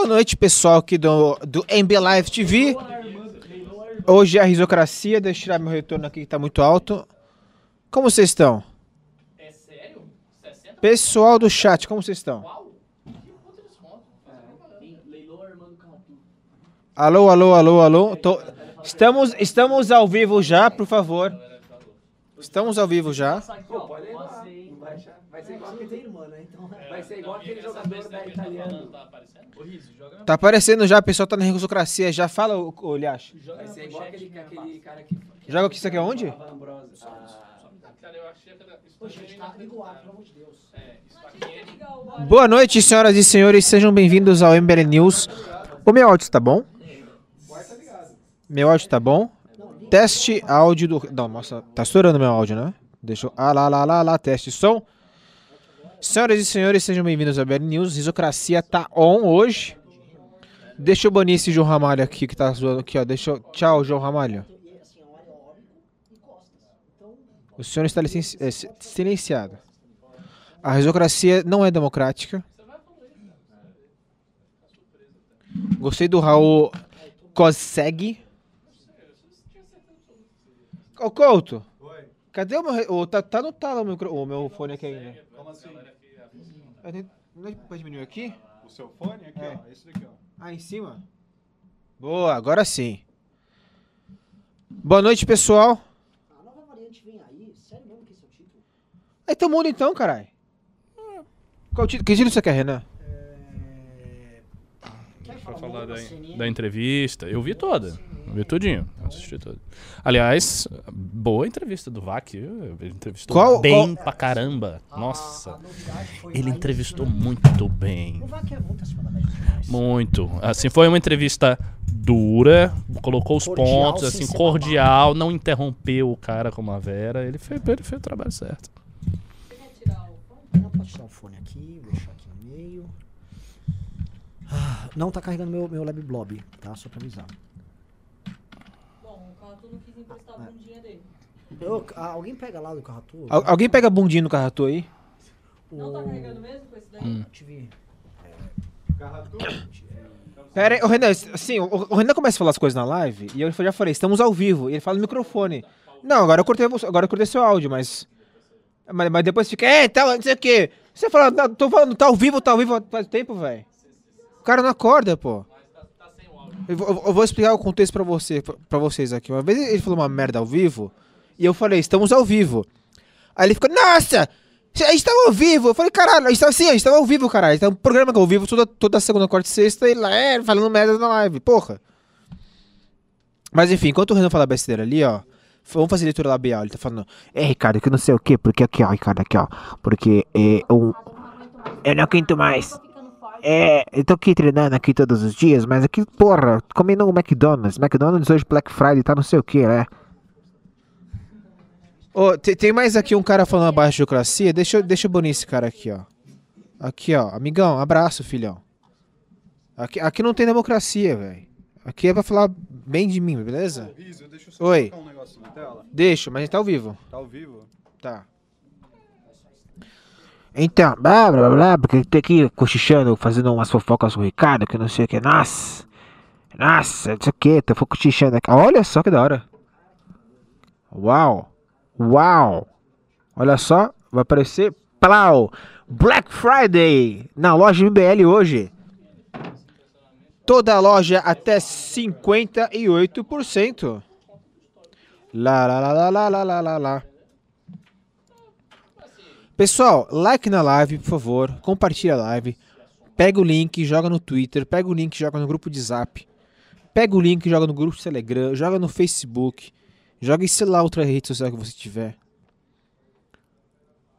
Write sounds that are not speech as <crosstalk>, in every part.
Boa noite, pessoal aqui do, do MB Live TV. Hoje é a risocracia. Deixa eu tirar meu retorno aqui que tá muito alto. Como vocês estão? É sério? 60 Pessoal do chat, como vocês estão? Alô, alô, alô, alô. Tô- Estamos, estamos ao vivo já, por favor. Estamos ao vivo já. Pô, pode levar. Vai ser igual vai ser igual aquele jogador da italiana. Tá aparecendo? Ô, Rizzo, joga na Tá aparecendo já, o pessoal tá na risocracia. Já fala, ô, ô Lhache. Vai ser igual aquele, aquele cara que. que Joga aqui, isso aqui é onde? aqui é tá. É, isso aqui é. Boa noite, senhoras e senhores. Sejam bem-vindos ao MBL News. O meu áudio tá bom? Meu áudio tá bom? Teste áudio do. Não, nossa, tá estourando meu áudio, né? Deixa eu. Ah, lá, lá, lá, lá, teste som. Senhoras e senhores, sejam bem-vindos ao MBL News. Risocracia tá on hoje. Deixa eu banir esse João Ramalho aqui que tá zoando aqui, ó. Deixa eu. Tchau, João Ramalho. O senhor está licenci... é, si- silenciado. A risocracia não é democrática. Gostei do Raul Consegue. Ô Couto, cadê o meu. re- ô, tá, tá no talo o, micro... o meu fone aqui ainda. Como assim? Tenho- Não é pra diminuir aqui? O seu fone aqui, É. ó. Esse daqui, ó. Ah, em cima? Boa, agora sim. Boa noite, pessoal. A nova variante vem aí. Sério mesmo que esse é o título? Aí todo mundo então, caralho. Qual título? Que título você quer, Renan? Quer Pra falar falar da, da entrevista. Eu vi toda. Eu vi tudinho. Assisti tudo. Aliás, boa entrevista do Vac. Ele entrevistou Qual- bem pra caramba. Nossa. A novidade foi Ele entrevistou muito bem. O VAC é muito acima da média demais. Muito. Assim, foi uma entrevista dura, colocou os Cordial, pontos, assim, cordial, não interrompeu o cara como a Vera. Ele fez, ele fez o trabalho certo. Não pode tirar o fone aqui, vou deixar aqui no meio. Ah, Não tá carregando meu, meu Lab Blob, tá? Só pra avisar. O Cato não quis emprestar a bundinha dele. Eu- ah, alguém pega lá do Carratu? Al- alguém pega a bundinha no carratu aí? Não tá carregando mesmo com esse daí? Hum. Tive. Pera aí, ô Renan, assim, o, o Renan começa a falar as coisas na live e eu já falei, estamos ao vivo. E ele fala no microfone. Não, agora eu cortei, agora eu cortei seu áudio, mas. Mas, mas depois fica, é, tá, não sei o quê. Você fala, "Não, tô falando, tá ao vivo, tá ao vivo faz tempo, velho. O cara não acorda, pô. Eu vou, explicar o contexto pra, você, pra vocês aqui. Uma vez ele falou uma merda ao vivo e eu falei, estamos ao vivo. Aí ele ficou, nossa! A gente tava ao vivo. Eu falei, caralho, a gente tava assim, a gente tava ao vivo, caralho. Tem um programa que é ao vivo toda, toda segunda, quarta e sexta, e lá é falando merda na live, porra. Mas enfim, enquanto o Renan fala besteira ali, ó. Vamos fazer leitura labial. Ele tá falando, é, Ricardo, que não sei o quê, porque aqui, ó, Ricardo, aqui, ó. Porque é um. Eu não aguento mais. É, eu tô aqui treinando aqui todos os dias, mas aqui, porra, comendo um McDonald's. McDonald's hoje Black Friday tá não sei o que, né? Ô, te- tem mais aqui um cara falando abaixo de burocracia. Deixa, eu- deixa eu banir esse cara aqui, ó. Aqui, ó. Amigão, abraço, filhão. Aqui, aqui não tem democracia, velho. Aqui é pra falar bem de mim, beleza? Oi. um. Deixa, mas a gente tá ao vivo. Tá ao vivo? Tá. Então, blá blá blá, porque tem aqui cochichando, fazendo umas fofocas com o Ricardo, que não sei o que, nossa, nossa, não sei o que, tô cochichando aqui. Olha só que da hora. Uau, uau, olha só, vai aparecer, plau, Black Friday na loja MBL hoje. Toda a loja até 58%. Lá, lá, lá, lá, lá, lá, lá, lá. Pessoal, like na live, por favor. Compartilha a live. Pega o link, joga no Twitter. Pega o link, joga no grupo de Zap. Pega o link, joga no grupo de Telegram. Joga no Facebook. Joga em sei lá outra rede social que você tiver.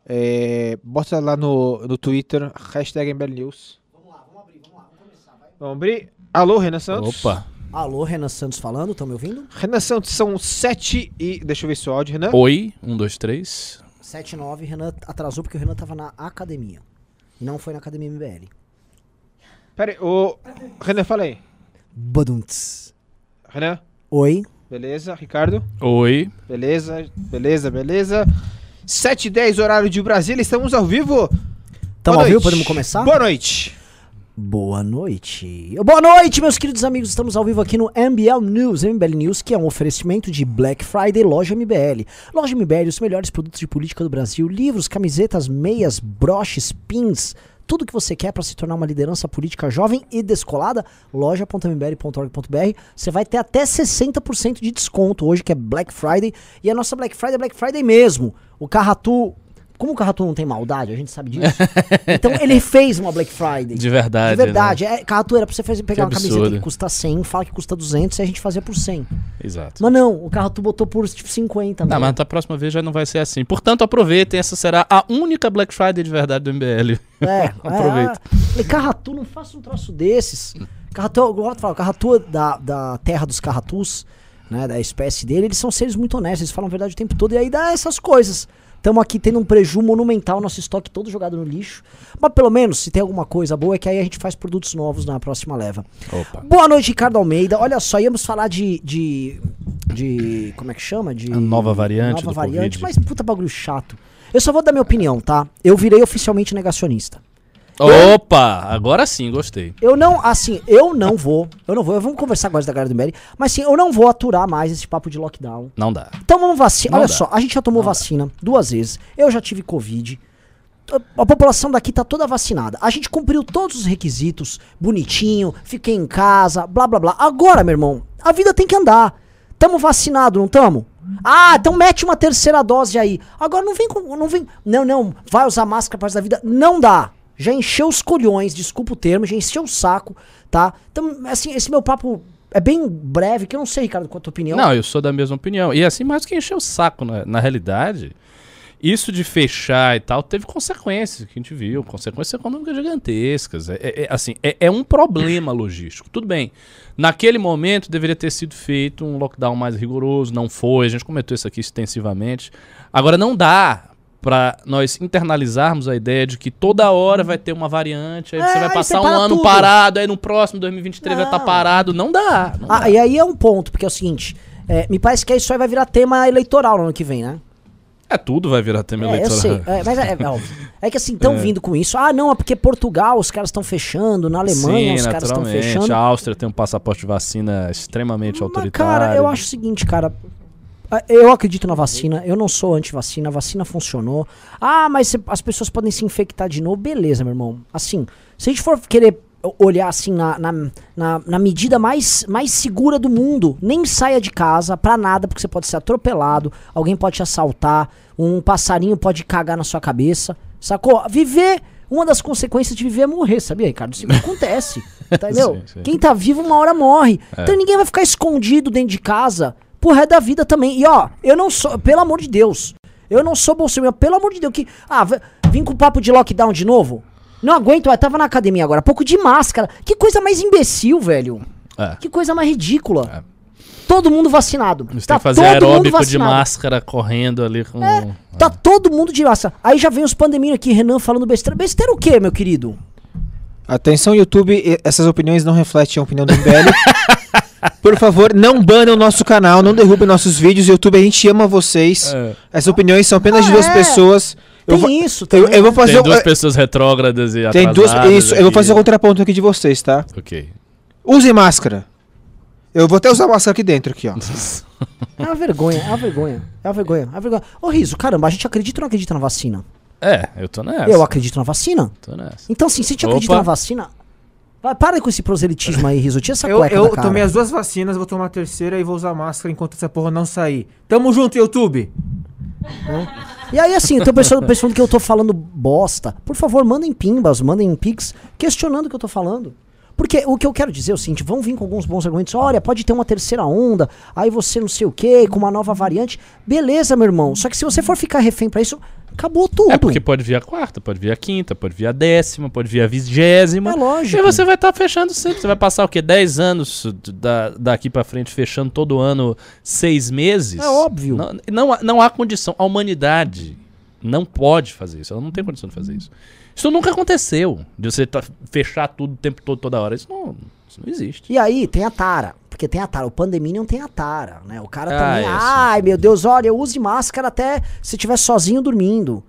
É, bota lá no, no Twitter, hashtag MBL News. Vamos lá, vamos abrir, vamos lá, vamos começar, vai. Vamos abrir. Alô, Renan Santos. Opa. Alô, Renan Santos falando, estão me ouvindo? Renan Santos, são 7 e... Deixa eu ver seu áudio, Renan. Oi, um, dois, três. 7-9, Renan atrasou porque o Renan tava na academia. E não foi na academia MBL. Pera aí, ô... Renan, fala aí. Badunts. Renan, Oi. beleza. Ricardo. Oi. Beleza, beleza, beleza. 7 h 10 horário de Brasília, estamos ao vivo. Tamo Boa ao vivo, podemos começar? Boa noite. Boa noite. Boa noite, meus queridos amigos. Estamos ao vivo aqui no MBL News, MBL News, que é um oferecimento de Black Friday Loja MBL. Loja MBL, os melhores produtos de política do Brasil, livros, camisetas, meias, broches, pins, tudo que você quer para se tornar uma liderança política jovem e descolada, loja.mbl.org.br. Você vai ter até 60% de desconto hoje, que é Black Friday. E a nossa Black Friday é Black Friday mesmo. O Carratu. Como o Carratu não tem maldade, a gente sabe disso. <laughs> então ele fez uma Black Friday. De verdade. De verdade. É, Carratu era pra você fazer, pegar Que uma camiseta que custa 100, fala que custa 200 e a gente fazia por 100. Né? Exato. Mas não, o Carratu botou por tipo 50. Não, mano. mas da próxima vez já não vai ser assim. Portanto, aproveitem, essa será a única Black Friday de verdade do MBL. <laughs> É, Aproveita. É, Carratu, não faça um troço desses. Carratu, eu gosto de falar, o Carratu é da, da terra dos Carratus, né, da espécie dele, eles são seres muito honestos, eles falam a verdade o tempo todo, e aí dá essas coisas. Estamos aqui tendo um preju monumental, nosso estoque todo jogado no lixo. Mas pelo menos, se tem alguma coisa boa, é que aí a gente faz produtos novos na próxima leva. Opa. Boa noite, Ricardo Almeida. Olha só, íamos falar de. de. de como é que chama? De. A nova variante Nova variante, Covid. mas puta bagulho chato. Eu só vou dar minha opinião, tá? Eu virei oficialmente negacionista. Opa! Agora sim, gostei. Eu não, assim, eu não vou. Eu não vou. Vamos conversar agora da galera do MBL. Mas sim, eu não vou aturar mais esse papo de lockdown. Não dá. Então vamos vacina. Não Olha dá. só, a gente já tomou vacina duas vezes. Eu já tive Covid. A- A população daqui tá toda vacinada. A gente cumpriu todos os requisitos, bonitinho, fiquei em casa, blá blá blá. Agora, meu irmão, a vida tem que andar. Tamo vacinado, não tamo? Ah, então mete uma terceira dose aí. Agora não vem com. Não vem. Não, não. Vai usar máscara para da vida. Não dá. Já encheu os colhões, desculpa o termo, já encheu o saco, tá? Então, assim, esse meu papo é bem breve, que eu não sei, Ricardo, qual a tua opinião. Não, eu sou da mesma opinião. E assim, mais do que encher o saco, na, na realidade, isso de fechar e tal teve consequências que a gente viu, consequências econômicas gigantescas. É, é- é, assim, é, é um problema logístico. Tudo bem. Naquele momento deveria ter sido feito um lockdown mais rigoroso, não foi. A gente comentou isso aqui extensivamente. Agora não dá pra nós internalizarmos a ideia de que toda hora vai ter uma variante, aí É, você vai aí passar um separa ano tudo. parado, aí no próximo 2023 vai estar Não. parado. Não dá. Não dá. Ah, e aí é um ponto, porque é o seguinte, é, me parece que isso aí vai virar tema eleitoral no ano que vem, né? É, tudo vai virar tema É, eu eleitoral. sei, é, mas é, é óbvio. É que assim, estão <laughs> vindo com isso. Ah, não, é porque Portugal os caras estão fechando, na Alemanha os caras estão fechando. A Áustria tem um passaporte de vacina extremamente Mas, autoritário. cara, eu acho o seguinte, cara. Ah, Eu acredito na vacina, eu não sou anti-vacina, a vacina funcionou. Ah, mas as pessoas podem se infectar de novo. Beleza, meu irmão. Assim, se a gente for querer olhar assim na, na, na, na medida mais, mais segura do mundo, nem saia de casa pra nada, porque você pode ser atropelado, alguém pode te assaltar, um passarinho pode cagar na sua cabeça, sacou? Viver. Uma das consequências de viver é morrer, sabia, Ricardo? Isso acontece. <laughs> Entendeu? Sim, sim. Quem tá vivo uma hora morre. Então ninguém vai ficar escondido dentro de casa pro resto da vida também. E ó, eu não sou, pelo amor de Deus, eu não sou bolsonaro, pelo amor de Deus, que. Ah, vim com papo de lockdown de novo? Não aguento, eu tava na academia agora, pouco de máscara. Que coisa mais imbecil, velho. É. Que coisa mais ridícula. Todo mundo vacinado. Você tá tem que fazer todo mundo aeróbico de máscara correndo ali com. Tá todo mundo de máscara. Aí já vem os pandemia aqui, Renan falando besteira. Besteira o quê, meu querido? Atenção, YouTube, e- essas opiniões não refletem a opinião do MBL. <laughs> Por favor, não banem o nosso canal, não derrubem nossos vídeos. YouTube, a gente ama vocês. É. Essas opiniões são apenas de Ah, duas é. pessoas. Eu Tem vou- isso eu, também. eu vou fazer Tem duas eh, pessoas retrógradas e tem duas, atrasadas isso, eu vou aqui. fazer o contraponto aqui de vocês, tá? Ok. Usem máscara. Eu vou até usar máscara aqui dentro, aqui, ó. <laughs> É uma vergonha, é uma vergonha. É uma vergonha, é uma vergonha. Ô, Riso, caramba, a gente acredita ou não acredita na vacina? É, eu tô nessa. Eu acredito na vacina. Tô nessa. Então, assim, se a gente Opa. acredita na vacina. Vai, para com esse proselitismo aí, Riso. Tira essa Eu, cueca eu tomei as duas vacinas, vou tomar a terceira e vou usar máscara enquanto essa porra não sair. Tamo junto, YouTube! E aí, assim, tem pessoa pensando que eu tô falando bosta. Por favor, mandem pimbas, mandem pics questionando o que eu tô falando. Porque o que eu quero dizer é o seguinte, vão vir com alguns bons argumentos. Olha, pode ter uma terceira onda, aí você não sei o que, com uma nova variante. Beleza, meu irmão. Só que se você for ficar refém pra isso, acabou tudo. É porque pode vir a quarta, pode vir a quinta, pode vir a décima, pode vir a vigésima. É lógico. E você vai estar fechando sempre. Você vai passar o quê? 10 anos da, daqui pra frente fechando todo ano seis meses? É óbvio. Não, não, não há condição. A humanidade não pode fazer isso. Ela não tem condição de fazer isso. Isso nunca aconteceu. De você tá- fechar tudo o tempo todo, toda hora. Isso não, isso não existe. E aí tem a tara, porque tem a tara, o Pandeminium tem a tara, né? O cara Ah, também, é, ai meu Deus, olha, use máscara até se estiver sozinho dormindo.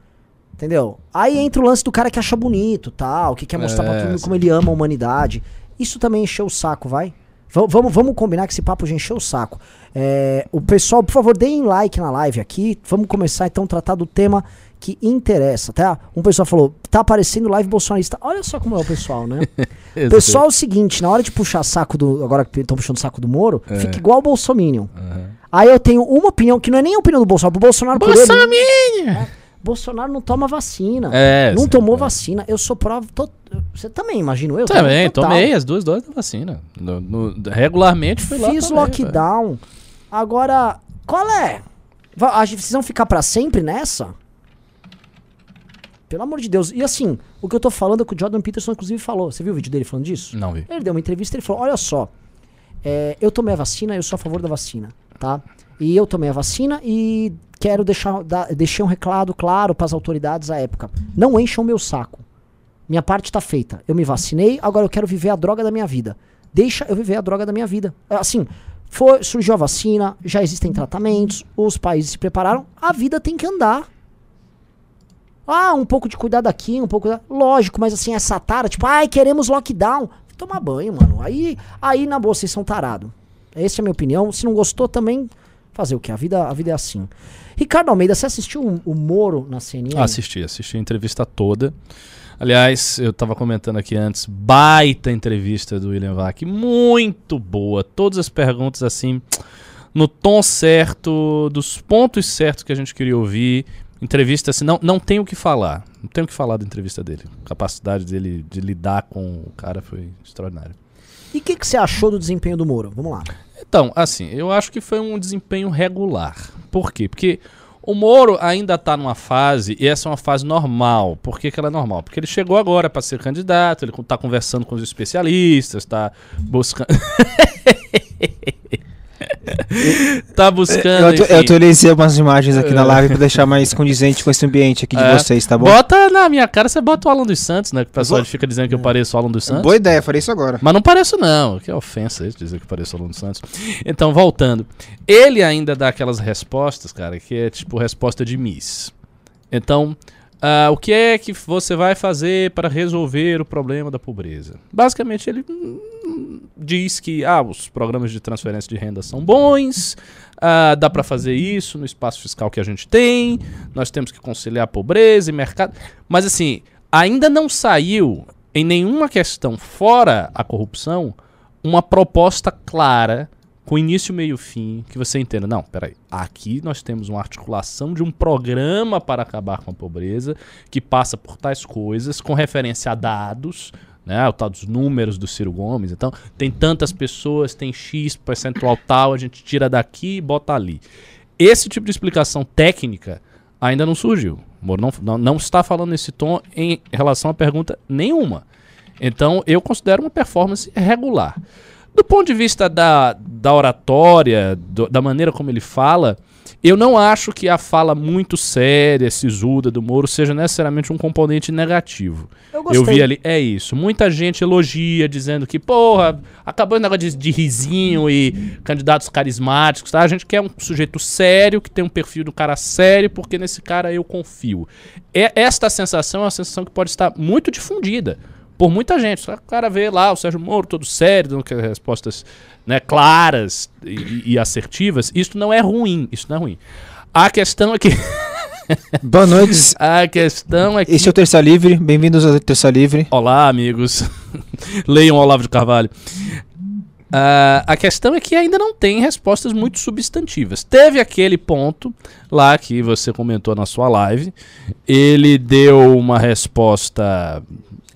Entendeu? Aí entra o lance do cara que acha bonito, tal, que quer mostrar pra É, todo mundo como ele ama a humanidade. Isso também encheu o saco, vai? Va- vamos, vamos combinar que esse papo já encheu o saco. É, o pessoal, por favor, deem like na live aqui. Vamos começar então a tratar do tema que interessa, tá? Um pessoal falou, tá aparecendo live bolsonarista. Olha só como é o pessoal, né? <laughs> O pessoal é o seguinte, na hora de puxar saco do. Agora que estão puxando saco do Moro, É. fica igual o Bolsominion. Aí eu tenho uma opinião que não é nem a opinião do Bolsonaro. O Bolsonaro por ele. Bolsominion! Bolsonaro não toma vacina. É, não tomou é. vacina. Eu sou prova. to- Você também, imagino eu. Também, tomei as duas doses da vacina. No- no- regularmente fui lá. Fiz lockdown. Agora, qual é? Vocês vão ficar pra sempre nessa? Pelo amor de Deus. E assim, o que eu tô falando é que o Jordan Peterson, inclusive, falou. Você viu o vídeo dele falando disso? Não vi. Ele deu uma entrevista e ele falou: Olha só, é, eu tomei a vacina, eu sou a favor da vacina, tá? E eu tomei a vacina e quero deixar, dar, deixei um recado claro para as autoridades à época. Não encham o meu saco. Minha parte tá feita. Eu me vacinei, agora eu quero viver a droga da minha vida. Deixa eu viver a droga da minha vida. É, Assim, foi, surgiu a vacina, já existem tratamentos, os países se prepararam, a vida tem que andar. Ah, um pouco de cuidado aqui, um pouco. Lógico, mas assim, essa tara, tipo, ai, queremos lockdown. Tomar banho, mano. Aí, aí na boa, vocês são tarado. Essa é a minha opinião. Se não gostou, também fazer o que? A vida, a vida é assim. Ricardo Almeida, você assistiu o, Moro na CNN? Assisti, assisti a entrevista toda. Aliás, eu tava comentando aqui antes, baita entrevista do William Vac, muito boa. Todas as perguntas assim, no tom certo, dos pontos certos que a gente queria ouvir. Entrevista assim, não, não tem o que falar. Não tem o que falar da entrevista dele. A capacidade dele de lidar com o cara foi extraordinária. E o que, que você achou do desempenho do Moro? Vamos lá. Então, assim, eu acho que foi um desempenho regular. Por quê? Porque o Moro ainda tá numa fase, e essa é uma fase normal. Por que, que ela é normal? Porque ele chegou agora para ser candidato, ele tá conversando com os especialistas, tá buscando. <laughs> <laughs> tá buscando. Eu, eu atualizei algumas imagens aqui na live pra deixar mais condizente com esse ambiente aqui de É. vocês, tá bom? Bota na minha cara, você bota o Alan dos Santos, né? Que o pessoal fica dizendo que eu pareço o Alan dos Santos. Boa ideia, farei isso agora. Mas não pareço não, que ofensa isso dizer que pareço o Alan dos Santos. Então, voltando. Ele ainda dá aquelas respostas, cara, que é tipo resposta de Miss. Então, ah, o que é que você vai fazer para resolver o problema da pobreza? Basicamente, ele hum, diz que ah, os programas de transferência de renda são bons, ah, dá para fazer isso no espaço fiscal que a gente tem, nós temos que conciliar pobreza e mercado. Mas assim, ainda não saiu em nenhuma questão fora a corrupção uma proposta clara com início, meio e fim, que você entenda. Não, peraí. Aqui nós temos uma articulação de um programa para acabar com a pobreza que passa por tais coisas, com referência a dados, né? O tal dos números do Ciro Gomes. Então, tem tantas pessoas, tem X percentual tal, a gente tira daqui e bota ali. Esse tipo de explicação técnica ainda não surgiu. Não, não, não está falando nesse tom em relação à pergunta nenhuma. Então, eu considero uma performance regular. Do ponto de vista da, da oratória, do- da maneira como ele fala, eu não acho que a fala muito séria, sisuda do Moro seja necessariamente um componente negativo. Eu Eu gostei. vi ali, é isso. Muita gente elogia, dizendo que, porra, acabou o negócio de, de risinho e candidatos carismáticos, tá? A gente quer um sujeito sério, que tem um perfil do cara sério, porque nesse cara eu confio. É, esta sensação é uma sensação que pode estar muito difundida por muita gente. Só que O cara vê lá o Sérgio Moro todo sério, dando respostas né, claras e, e assertivas. Isso não é ruim, isso não é ruim. A questão é que... <laughs> Boa noite. A questão é que... Esse é o Terça Livre. Bem-vindos ao Terça Livre. Olá, amigos. <laughs> Leiam Olavo de Carvalho. Ah, a questão é que ainda não tem respostas muito substantivas. Teve aquele ponto lá que você comentou na sua live. Ele deu uma resposta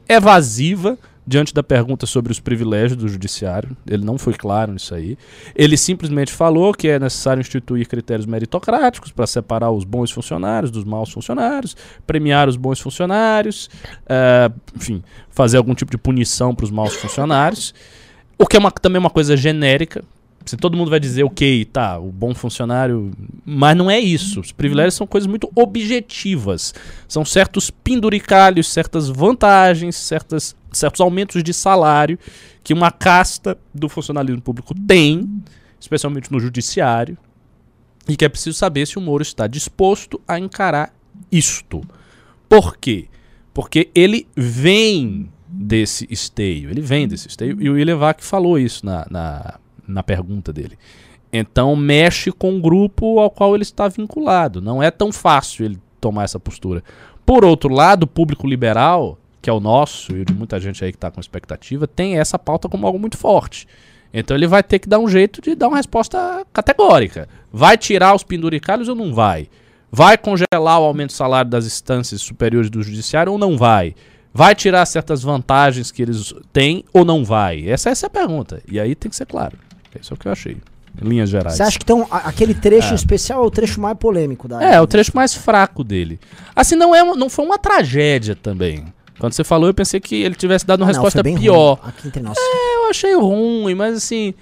evasiva diante da pergunta sobre os privilégios do judiciário. Ele não foi claro nisso aí. Ele simplesmente falou que é necessário instituir critérios meritocráticos para separar os bons funcionários dos maus funcionários, premiar os bons funcionários, eh, enfim, fazer algum tipo de punição para os maus funcionários. O que é uma- também uma coisa genérica. Se todo mundo vai dizer, ok, tá, o bom funcionário. Mas não é isso. Os privilégios são coisas muito objetivas. São certos penduricalhos, certas vantagens, certas, certos aumentos de salário que uma casta do funcionalismo público tem, especialmente no judiciário, e que é preciso saber se o Moro está disposto a encarar isto. Por quê? Porque ele vem desse esteio. Ele vem desse esteio. E o William Vac falou isso na, na, na pergunta dele. Então mexe com o grupo ao qual ele está vinculado. Não é tão fácil ele tomar essa postura. Por outro lado, o público liberal, que é o nosso e de muita gente aí que está com expectativa, tem essa pauta como algo muito forte. Então ele vai ter que dar um jeito de dar uma resposta categórica. Vai tirar os penduricalhos ou não vai? Vai congelar o aumento do salário das instâncias superiores do judiciário ou não vai? Vai tirar certas vantagens que eles têm ou não vai? Essa, essa é a pergunta. E aí tem que ser claro. Isso é o que eu achei. Em linhas gerais. Você acha que então, a- aquele trecho É. especial é o trecho mais polêmico da É, o trecho mais fraco dele. Assim, não, é, uma- não foi uma tragédia também. Quando você falou, eu pensei que ele tivesse dado uma Ah, resposta pior. aqui entre nós. Eu achei ruim, mas assim.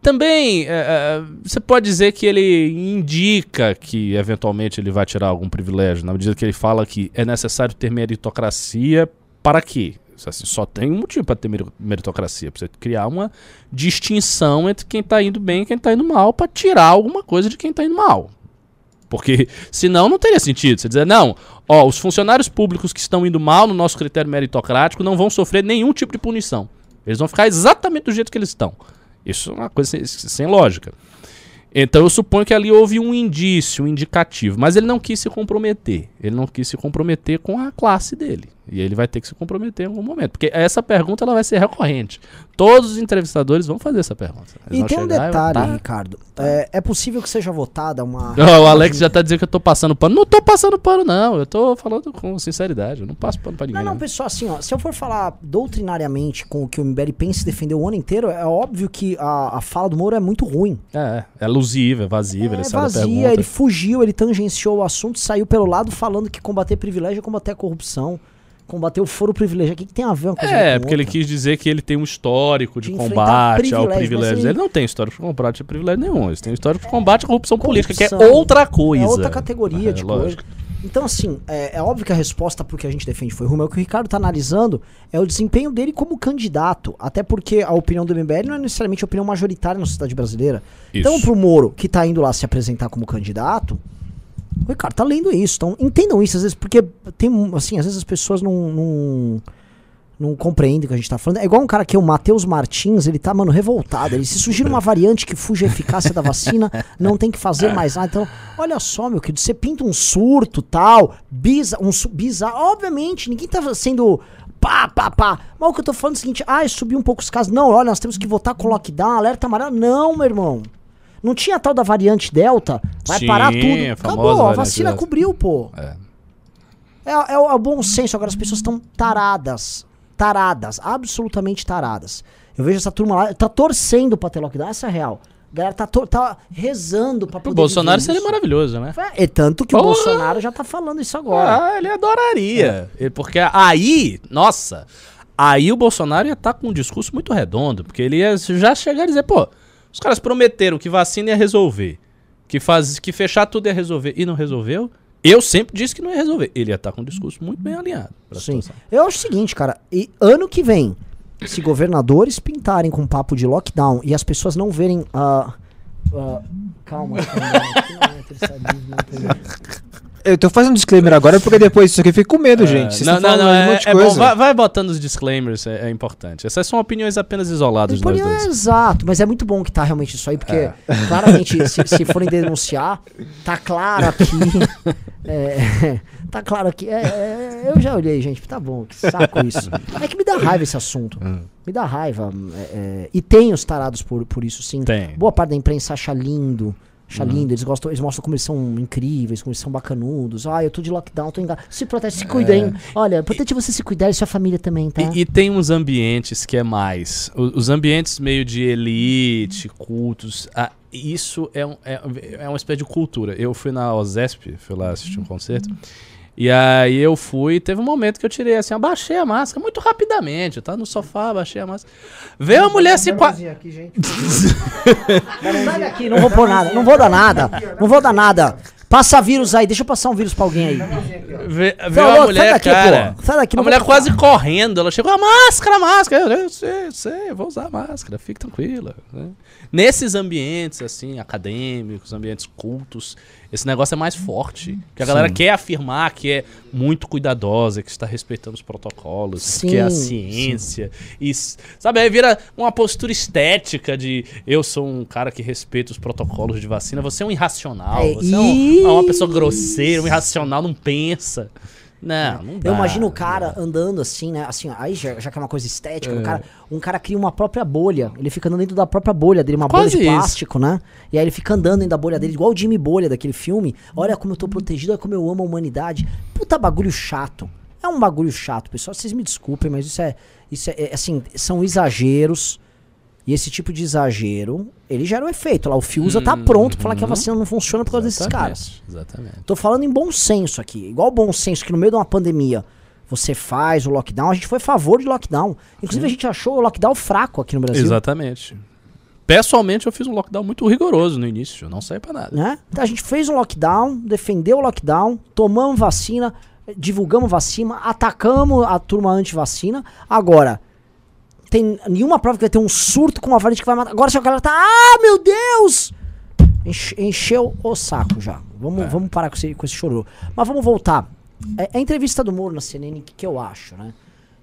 Também, é, é, você pode dizer que ele indica que eventualmente ele vai tirar algum privilégio, na medida que ele fala que é necessário ter meritocracia para quê? Assim, só tem um motivo para ter meri- meritocracia, para você criar uma distinção entre quem tá indo bem e quem tá indo mal, para tirar alguma coisa de quem tá indo mal. Porque senão não teria sentido. Você dizer, não, ó, os funcionários públicos que estão indo mal no nosso critério meritocrático não vão sofrer nenhum tipo de punição. Eles vão ficar exatamente do jeito que eles estão. Isso é uma coisa sem, sem lógica. Então eu suponho que ali houve um indício, um indicativo, mas ele não quis se comprometer. Ele não quis se comprometer com a classe dele. E ele vai ter que se comprometer em algum momento. Porque essa pergunta ela vai ser recorrente. Todos os entrevistadores vão fazer essa pergunta. Eles E tem um detalhe, "Tá, Ricardo. É, é possível que seja votada uma. <laughs> O Alex já tá dizendo que eu tô passando pano. Não tô passando pano, não. Eu tô falando com sinceridade. Eu não passo pano pra ninguém. Não, não, pessoal, assim, ó, se eu for falar doutrinariamente com o que o MBL pensa e defendeu o ano inteiro, é óbvio que a, a fala do Moro é muito ruim. É, é alusiva, é vazia, ele é da vazia, ele fugiu, ele tangenciou o assunto, saiu pelo lado falando que combater privilégio é combater a corrupção. Combater o foro privilégio. O que, que tem a ver uma coisa É, porque ele outra? quis dizer que ele tem um histórico de De combate ao privilégio, mas privilégio. ele- Ele não tem histórico de combate a privilégio nenhum. Ele tem histórico de combate à corrupção, política, que é Corrupção. outra coisa. É outra categoria É, de lógico. coisa. Então, assim, é, é óbvio que a resposta pro que a gente defende foi mas o que o Ricardo tá analisando é o desempenho dele como candidato. Até porque a opinião do MBL não é necessariamente a opinião majoritária na sociedade brasileira. Isso. Então, pro Moro, que tá indo lá se apresentar como candidato, o Ricardo tá lendo isso. Então, entendam isso, às vezes, porque tem, assim, às vezes as pessoas não. não não compreendem o que a gente tá falando. É igual um cara que é o Matheus Martins, ele tá, mano, revoltado. Ele se surgir uma variante que fuja a eficácia da vacina, <laughs> não tem que fazer mais nada. Então, olha só, meu querido, você pinta um surto, tal, bisa, um bizarro. Obviamente, ninguém tá sendo pá, pá, pá. Mas o que eu tô falando é o seguinte, ah, subiu um pouco os casos. Não, olha, nós temos que votar com lockdown, alerta amarelo. Não, meu irmão. Não tinha tal da variante Delta? Vai parar Sim, tudo. a famosa Acabou, a vacina Delta. cobriu, pô. É. É, é o, é o bom senso. Agora as pessoas estão taradas. Taradas. Absolutamente taradas. Eu vejo essa turma lá, tá torcendo pra ter lockdown. Essa é a real. A galera tá, tá rezando pra O poder. Bolsonaro viver seria maravilhoso, né? É, tanto que o Porra! Bolsonaro já tá falando isso agora. Ah, ele adoraria. Ele- Porque aí, nossa, aí o Bolsonaro ia estar com um discurso muito redondo, porque ele ia já chegar a dizer, pô, os caras prometeram que vacina ia resolver, que, faz, que fechar tudo ia resolver, e não resolveu. Eu sempre disse que não ia resolver. Ele ia estar com um discurso muito bem alinhado. Sim. situação. Eu acho o seguinte, cara. E ano que vem, se governadores pintarem com papo de lockdown e as pessoas não verem. ah, ah, calma, calma. É? Eu tô fazendo um disclaimer agora porque depois disso aqui eu fico com medo, gente. Vocês não, não, não, um é, monte de é bom, vai, vai botando os disclaimers, é, é importante. Essas são opiniões apenas isoladas nós Opinião é dois. exato, mas é muito bom que tá realmente isso aí, porque É. claramente, se, se forem denunciar, tá claro aqui. <laughs> é, <laughs> tá claro aqui. é, é, eu já olhei, gente, tá bom, que saco isso. É que me dá raiva esse assunto. Hum. Me dá raiva. é, é, e tem os tarados por, por isso, sim. Tem. Boa parte da imprensa acha lindo. Acha Uhum. lindo, eles gostam, eles mostram como eles são incríveis, como eles são bacanudos. Ah, eu tô de lockdown, tô enganado. Se protege, se cuida, hein? Olha, é importante você se cuidar e sua família também, tá? E, e tem uns ambientes que é mais. o- Os ambientes meio de elite, cultos. ah, isso é, um, é, é uma espécie de cultura. Eu fui na OSESP, fui lá assistir um concerto. E aí eu fui, teve um momento que eu tirei assim, abaixei a máscara muito rapidamente. Eu tava no sofá, abaixei a máscara. Veio a mulher se qua... Sai daqui, não vou pôr nada, não vou dar nada, não vou dar nada. Passa vírus aí, deixa eu passar um vírus pra alguém aí. Vê, Falou, a sai mulher, daqui, cara. pô. Sai daqui, a mulher quase correndo. Ela chegou, a máscara, a máscara. Eu, eu sei, eu sei, eu vou usar a máscara, fique tranquila. né? Nesses ambientes, assim, acadêmicos, ambientes cultos, esse negócio é mais forte. Que a galera quer afirmar que é muito cuidadosa, que está respeitando os protocolos, Sim, que é a ciência. E, sabe, aí vira uma postura estética de eu sou um cara que respeita os protocolos de vacina, você é um irracional, É, você é, um- é uma pessoa grosseira, um irracional, não pensa. Não, não dá. Eu imagino o cara andando assim, né? Assim, aí já, já que é uma coisa estética, o cara, um cara cria uma própria bolha. Ele fica andando dentro da própria bolha dele, uma Quase bolha de isso. plástico, né? E aí ele fica andando dentro da bolha dele, igual o Jimmy Bolha daquele filme. Olha como eu tô protegido, olha como eu amo a humanidade. Puta bagulho chato. É um bagulho chato, pessoal. Vocês me desculpem, mas isso é. Isso é, é, assim, são exageros. E esse tipo de exagero, ele gera um efeito. Lá, o Fiuza tá pronto pra falar que a vacina não funciona por causa desses caras. Exatamente. Tô falando em bom senso aqui. Igual bom senso que no meio de uma pandemia você faz o lockdown. A gente foi a favor de lockdown. Inclusive a gente achou o lockdown fraco aqui no Brasil. Exatamente. Pessoalmente, eu fiz um lockdown muito rigoroso no início. Eu não saí pra nada. Né? Então a gente fez um lockdown, defendeu o lockdown, tomamos vacina, divulgamos vacina, atacamos a turma anti-vacina. Agora, tem nenhuma prova que vai ter um surto com uma variante que vai matar. Agora se a galera tá, ah, meu Deus! Enche- encheu o saco já. Vamos, vamos parar com esse, com esse chororô. Mas vamos voltar. É, a entrevista do Moro na CNN, o que, que eu acho, né?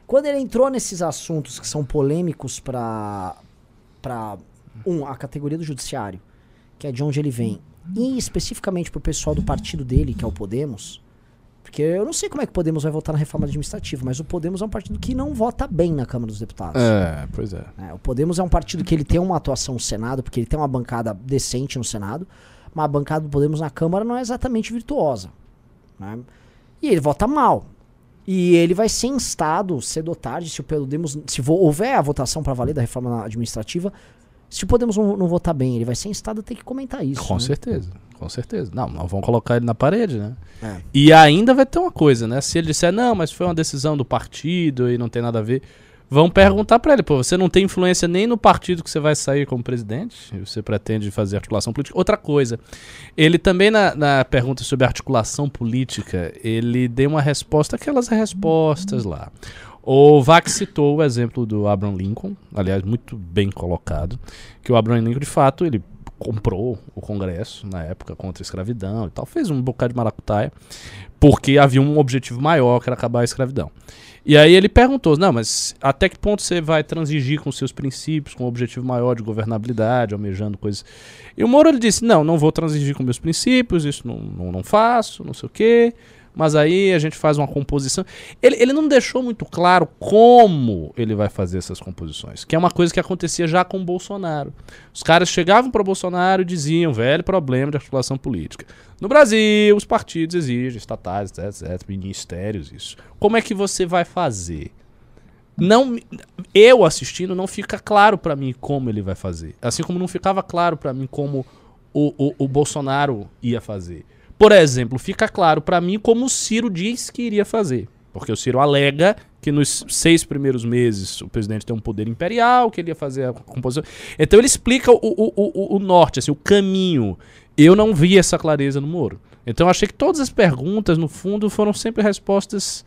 Quando ele entrou nesses assuntos que são polêmicos pra, pra um, a categoria do judiciário, que é de onde ele vem, e especificamente pro pessoal do partido dele, que é o Podemos, porque eu não sei como é que o Podemos vai votar na reforma administrativa, mas o Podemos é um partido que não vota bem na Câmara dos Deputados. É, pois é. né? O Podemos é um partido que ele tem uma atuação no Senado, porque ele tem uma bancada decente no Senado, mas a bancada do Podemos na Câmara não é exatamente virtuosa. né? E ele vota mal. E ele vai ser instado cedo ou tarde, se o Podemos. Se houver a votação para valer da reforma administrativa, se o Podemos não, não votar bem, ele vai ser instado a ter que comentar isso. Com né? certeza, com certeza. Não, não vão colocar ele na parede, né? É. E ainda vai ter uma coisa, né? Se ele disser, não, mas foi uma decisão do partido e não tem nada a ver, vão perguntar pra ele, pô, você não tem influência nem no partido que você vai sair como presidente, você pretende fazer articulação política. Outra coisa, ele também na, na pergunta sobre articulação política, ele deu uma resposta, aquelas respostas lá. O Vax citou o exemplo do Abraham Lincoln, aliás, muito bem colocado, que o Abraham Lincoln, de fato, ele comprou o Congresso na época contra a escravidão e tal, fez um bocado de maracutaia, porque havia um objetivo maior, que era acabar a escravidão. E aí ele perguntou, não, mas até que ponto você vai transigir com seus princípios, com um objetivo maior de governabilidade, almejando coisas... E o Moro ele disse, não, não vou transigir com meus princípios, isso não, não, não faço, não sei o quê, mas aí a gente faz uma composição. Ele, ele não deixou muito claro como ele vai fazer essas composições, que é uma coisa que acontecia já com o Bolsonaro. Os caras chegavam para o Bolsonaro e diziam, velho problema de articulação política. No Brasil, os partidos exigem, estatais, etc, etc, ministérios, isso. Como é que você vai fazer? Não, eu assistindo não fica claro pra mim como ele vai fazer. Assim como não ficava claro pra mim como o, o, o Bolsonaro ia fazer. Por exemplo, fica claro pra mim como o Ciro diz que iria fazer. Porque o Ciro alega que nos seis primeiros meses o presidente tem um poder imperial, que ele ia fazer a composição. Então ele explica o, o, o, o norte, assim, o caminho. Eu não vi essa clareza no Moro. Então eu achei que todas as perguntas, no fundo, foram sempre respostas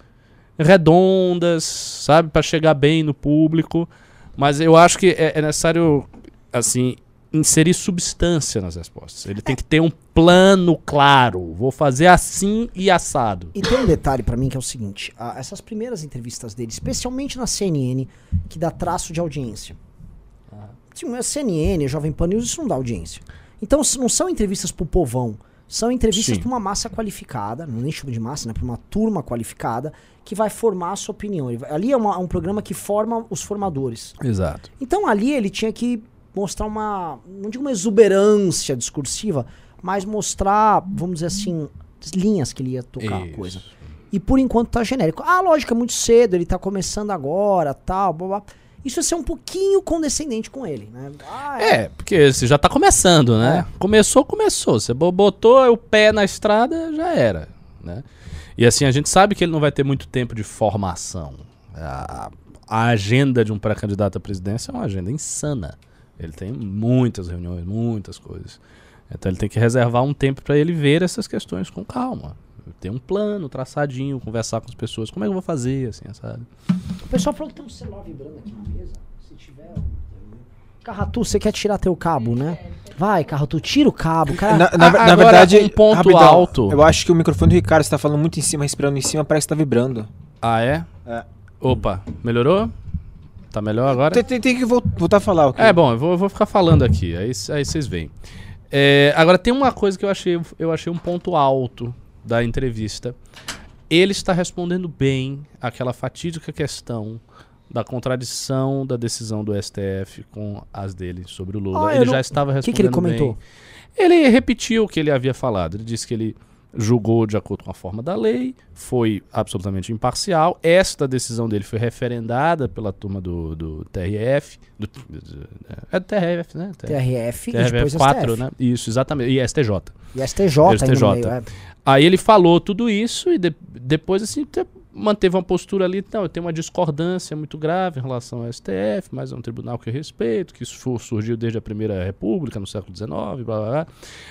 redondas, sabe, Pra chegar bem no público. Mas eu acho que é, é necessário, assim, inserir substância nas respostas. Ele tem que ter um plano claro. Vou fazer assim e assado. E tem um detalhe pra mim que é o seguinte: ah, essas primeiras entrevistas dele, especialmente na CNN, que dá traço de audiência. Sim, a CNN, a Jovem Pan News, isso não dá audiência. Então não são entrevistas pro povão, são entrevistas pra uma massa qualificada, não nem chamo de massa, né? Pra uma turma qualificada que vai formar a sua opinião. Vai- ali é uma- um programa que forma os formadores. Exato. Então ali ele tinha que mostrar uma, não digo uma exuberância discursiva, mas mostrar, vamos dizer assim, as linhas que ele ia tocar a Isso. coisa. E por enquanto tá genérico. Ah, lógico, é muito cedo, ele tá começando agora, tal, blá, blá. Isso é ser um pouquinho condescendente com ele, né? Ah, É, porque você já tá começando, né? Começou, começou. Você bo- botou o pé na estrada, já era, né? E assim, a gente sabe que ele não vai ter muito tempo de formação. A, a agenda de um pré-candidato à presidência é uma agenda insana. Ele tem muitas reuniões, muitas coisas. Então ele tem que reservar um tempo para ele ver essas questões com calma. Ter um plano, traçadinho, conversar com as pessoas. Como é que eu vou fazer, assim, sabe? O pessoal falou que tem um celular vibrando aqui na mesa. Se tiver. Carratu, você quer tirar teu cabo, né? Vai, Carratu, tira o cabo, cara. Na, na- agora, verdade, um ponto rapidão, alto. Eu acho que o microfone do Ricardo está falando muito em cima, respirando em cima, parece que tá vibrando. Ah, é? É. Opa, melhorou? Tá melhor agora? Tem, tem- tem que vol- voltar a falar, ok? É, bom, eu vou, eu vou ficar falando aqui, aí aí vocês veem. É, agora, tem uma coisa que eu achei, eu achei um ponto alto da entrevista. Ele está respondendo bem aquela fatídica questão da contradição da decisão do STF com as dele sobre o Lula. Ah, ele não- já estava que respondendo que ele comentou? bem. Ele repetiu o que ele havia falado. Ele disse que ele julgou de acordo com a forma da lei, foi absolutamente imparcial. Esta decisão dele foi referendada pela turma do, do TRF. Do, é do TRF, né? TRF e depois TRF 4, STF. né? Isso, exatamente. E STJ. E STJ, no STJ. meio, é. Aí ele falou tudo isso e de- depois, assim, te- manteve uma postura ali. Não, eu tenho uma discordância muito grave em relação ao STF, mas é um tribunal que eu respeito, que isso surgiu desde a Primeira República, no século XIX, blá blá blá.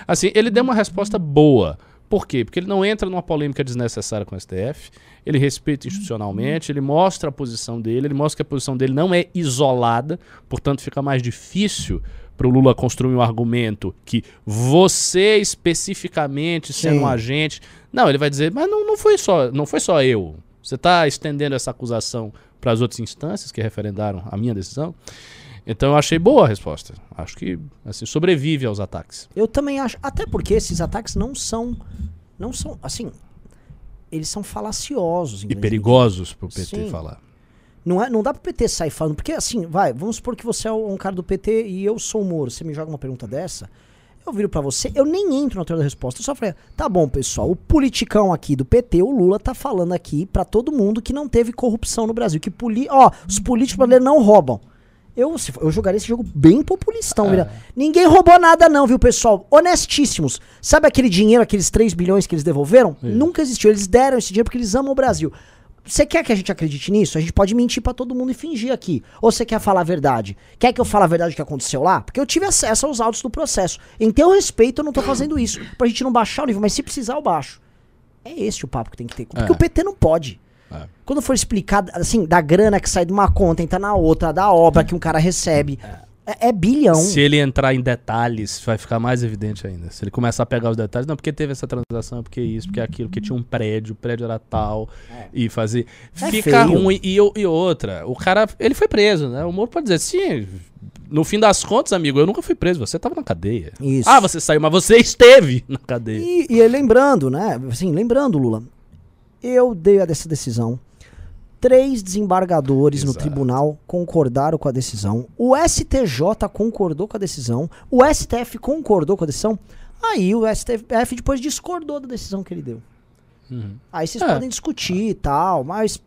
Assim, ele deu uma resposta boa. Por quê? Porque ele não entra numa polêmica desnecessária com o STF, ele respeita institucionalmente, ele mostra a posição dele, ele mostra que a posição dele não é isolada, portanto fica mais difícil para o Lula construir um argumento que você especificamente sendo Sim. um agente, não, ele vai dizer, mas não, não foi só, não foi só eu. Você está estendendo essa acusação para as outras instâncias que referendaram a minha decisão. Então eu achei boa a resposta. Acho que assim sobrevive aos ataques. Eu também acho. Até porque esses ataques não são. Não são. Assim. Eles são falaciosos. E perigosos pro PT Sim. falar. Não, é, não dá pro PT sair falando. Porque assim, vai, vamos supor que você é um cara do PT e eu sou o Moro. Você me joga uma pergunta dessa. Eu viro pra você, eu nem entro na teoria da resposta. Eu só falei, tá bom, pessoal, o politicão aqui do PT, o Lula, tá falando aqui pra todo mundo que não teve corrupção no Brasil. Que poli ó, os políticos brasileiros não roubam. Eu, se eu jogaria esse jogo bem populistão. vira- Ninguém roubou nada, não, viu, pessoal? Honestíssimos. Sabe aquele dinheiro, aqueles 3 bilhões que eles devolveram? Nunca existiu. Eles deram esse dinheiro porque eles amam o Brasil. Você quer que a gente acredite nisso? A gente pode mentir pra todo mundo e fingir aqui. Ou você quer falar a verdade? Quer que eu fale a verdade do que aconteceu lá? Porque eu tive acesso aos autos do processo. Em teu respeito, eu não tô fazendo isso. Pra gente não baixar o nível, mas se precisar, eu baixo. É esse o papo que tem que ter. Porque É. o PT não pode. É. Quando for explicado, assim, da grana que sai de uma conta, entra na outra, da obra que um cara recebe. É, é bilhão. Se ele entrar em detalhes, vai ficar mais evidente ainda. Se ele começar a pegar os detalhes, não, porque teve essa transação, porque isso, porque aquilo, porque tinha um prédio, o prédio era tal, e fazer. É Fica feio. ruim. E, e outra, o cara, ele foi preso, né? O Moro pode dizer, sim, no fim das contas, amigo, eu nunca fui preso, você tava na cadeia. Isso. Ah, você saiu, mas você esteve na cadeia. E, e aí, lembrando, né? Assim, lembrando, Lula, eu dei essa decisão. Três desembargadores no Exato. tribunal concordaram com a decisão. O STJ concordou com a decisão. O STF concordou com a decisão. Aí o STF depois discordou da decisão que ele deu. Uhum. Aí vocês É. podem discutir e tal, mas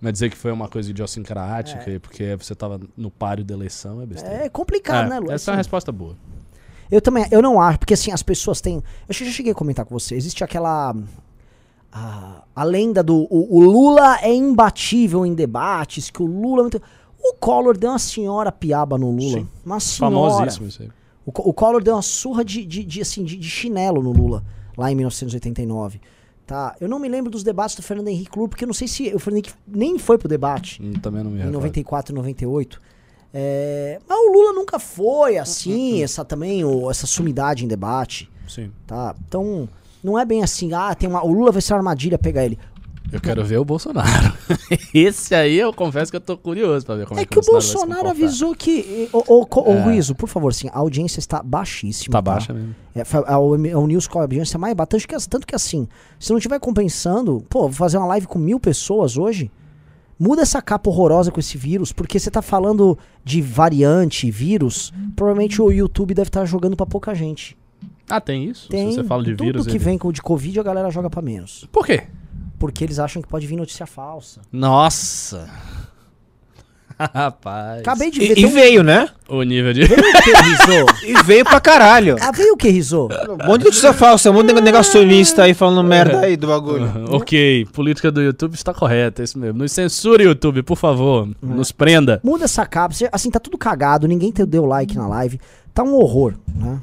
Mas dizer que foi uma coisa idiosincrática, e porque você tava no páreo da eleição, é besteira. é complicado, É, né, Lula? essa é uma resposta boa. Eu também, eu não acho, porque assim, as pessoas têm. Eu já cheguei a comentar com você, existe aquela. A, a lenda do. O, o Lula é imbatível em debates, que o Lula. é muito- O Collor deu uma senhora piaba no Lula. Sim. Uma senhora. Famosíssimo isso aí. O, o Collor deu uma surra de, de, de, assim, de, de chinelo no Lula, lá em 1989. Tá? Eu não me lembro dos debates do Fernando Henrique Lula, porque eu não sei se o Fernando Henrique nem foi pro debate Hum, Também não me em recordo. 94 e 98. É, mas o Lula nunca foi assim, essa também, o- essa sumidade em debate, Sim. tá? Então, não é bem assim, ah, tem uma, o Lula vai ser uma armadilha pegar ele. Eu quero ver o Bolsonaro. <laughs> Esse aí eu confesso que eu tô curioso pra ver como é, é que o Bolsonaro comportar. avisou que. Ô, ô, co- ô, É. Por favor, sim, a audiência está baixíssima. Tá baixa mesmo. É, a, o, o News com a audiência mais baixa. Tanto que, tanto que assim, se não estiver compensando, pô, vou fazer uma live com mil pessoas hoje. Muda essa capa horrorosa com esse vírus, porque você tá falando de variante, vírus. Provavelmente o YouTube deve estar jogando pra pouca gente. Ah, tem isso? Tem. Se você fala de tudo vírus. que ele- vem com de Covid a galera joga pra menos. Por quê? Porque eles acham que pode vir notícia falsa. Nossa! <laughs> Rapaz. Acabei de ver. E, e um- veio, né? O nível de. Veio o que, Rizô? <laughs> E veio pra caralho. Ah, veio o que, Rizô? Um monte de notícia falsa, um monte de negacionista aí falando merda aí do bagulho. <laughs> ok, política do YouTube está correta, é isso mesmo. Nos censure, YouTube, por favor. Nos prenda. Muda essa capa. Assim, tá tudo cagado, ninguém deu like na live. Tá um horror, né?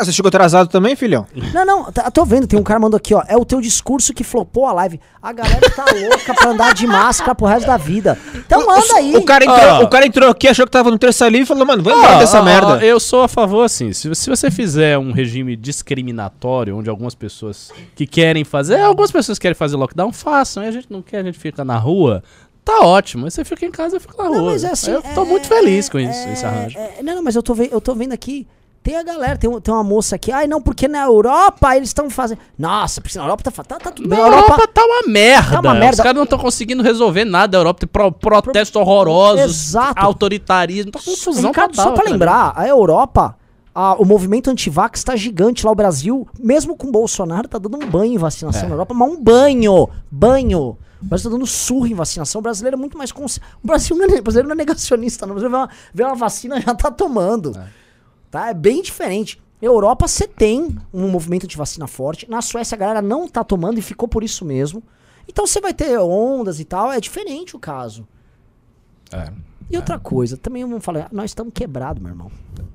Ah, você chegou atrasado também, filhão? Não, não, tá- tô vendo, tem um cara mandou aqui, ó. É o teu discurso que flopou a live. A galera tá <laughs> louca pra andar de máscara pro resto da vida. Então manda aí. O cara, entrou, Ah. o cara entrou aqui, achou que tava no terça livre e falou, mano, Ó, embora dessa ó, merda. eu sou a favor, assim, se, se você fizer um regime discriminatório, onde algumas pessoas que querem fazer, é, algumas pessoas querem fazer lockdown, façam, e a gente não quer, a gente fica na rua, tá ótimo. Aí você fica em casa, eu fico na Não, rua. mas é assim, eu tô é- muito feliz com é- isso, esse arranjo. é- não, não, mas eu tô, ve- eu tô vendo aqui. Tem a galera, tem, tem uma moça aqui. Ai, não, porque na Europa eles estão fazendo. Nossa, porque na Europa tá, tá, tá tudo Na bem. Europa, tá uma merda. Tá uma merda. Os caras não estão conseguindo resolver nada. A Europa tem pro- protestos horrorosos, Exato. autoritarismo, tá confusão Ricardo, total. só pra cara. lembrar, a Europa, a- o movimento antivax tá gigante lá. O Brasil, mesmo com o Bolsonaro, tá dando um banho em vacinação É. na Europa, mas um banho, banho. O Brasil tá dando surra em vacinação. O brasileiro é muito mais consciente. O Brasil não é, o brasileiro não é negacionista, não. O brasileiro vê uma, vê uma vacina já tá tomando. Tá? É bem diferente. Europa você tem um movimento de vacina forte. Na Suécia a galera não tá tomando e ficou por isso mesmo. Então você vai ter ondas e tal. É diferente o caso. É, E outra coisa, também vamos falar, nós estamos quebrados, meu irmão.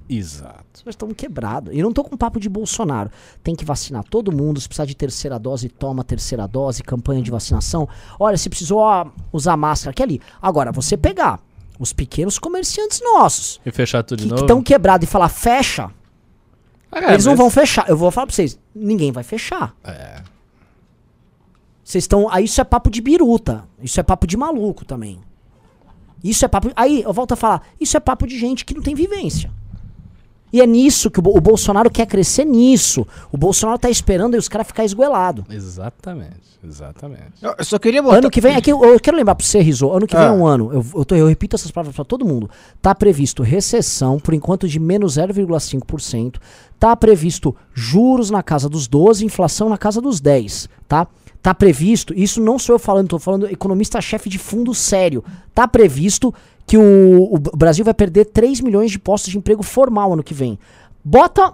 exato. Nós estamos quebrados. E não tô com papo de Bolsonaro. Tem que vacinar todo mundo. Se precisar de terceira dose, toma terceira dose, campanha de vacinação. Olha, se precisou ó, usar máscara aqui ali. Agora, você pegar os pequenos comerciantes nossos, E fechar tudo de que novo. estão quebrados e falar fecha, Ah, cara, eles não mas- vão fechar. Eu vou falar pra vocês, ninguém vai fechar. É. Vocês estão. Aí isso é papo de biruta. Isso é papo de maluco também. Isso é papo. Aí eu volto a falar. Isso é papo de gente que não tem vivência. E é nisso que o, o Bolsonaro quer crescer nisso. O Bolsonaro tá esperando aí os caras ficar esgoelado. Exatamente, exatamente. Eu eu só queria botar... Ano que vem, aqui eu, eu quero lembrar pra você, Rizzo, ano que vem é Ah. um ano, eu, eu, tô- eu repito essas palavras pra todo mundo. Tá previsto recessão, por enquanto, de menos 0,5%. Tá previsto juros na casa dos 12, inflação na casa dos 10, tá? Tá previsto, isso não sou eu falando, tô falando economista-chefe de fundo sério. Tá previsto que o, o Brasil vai perder 3 milhões de postos de emprego formal ano que vem. Bota,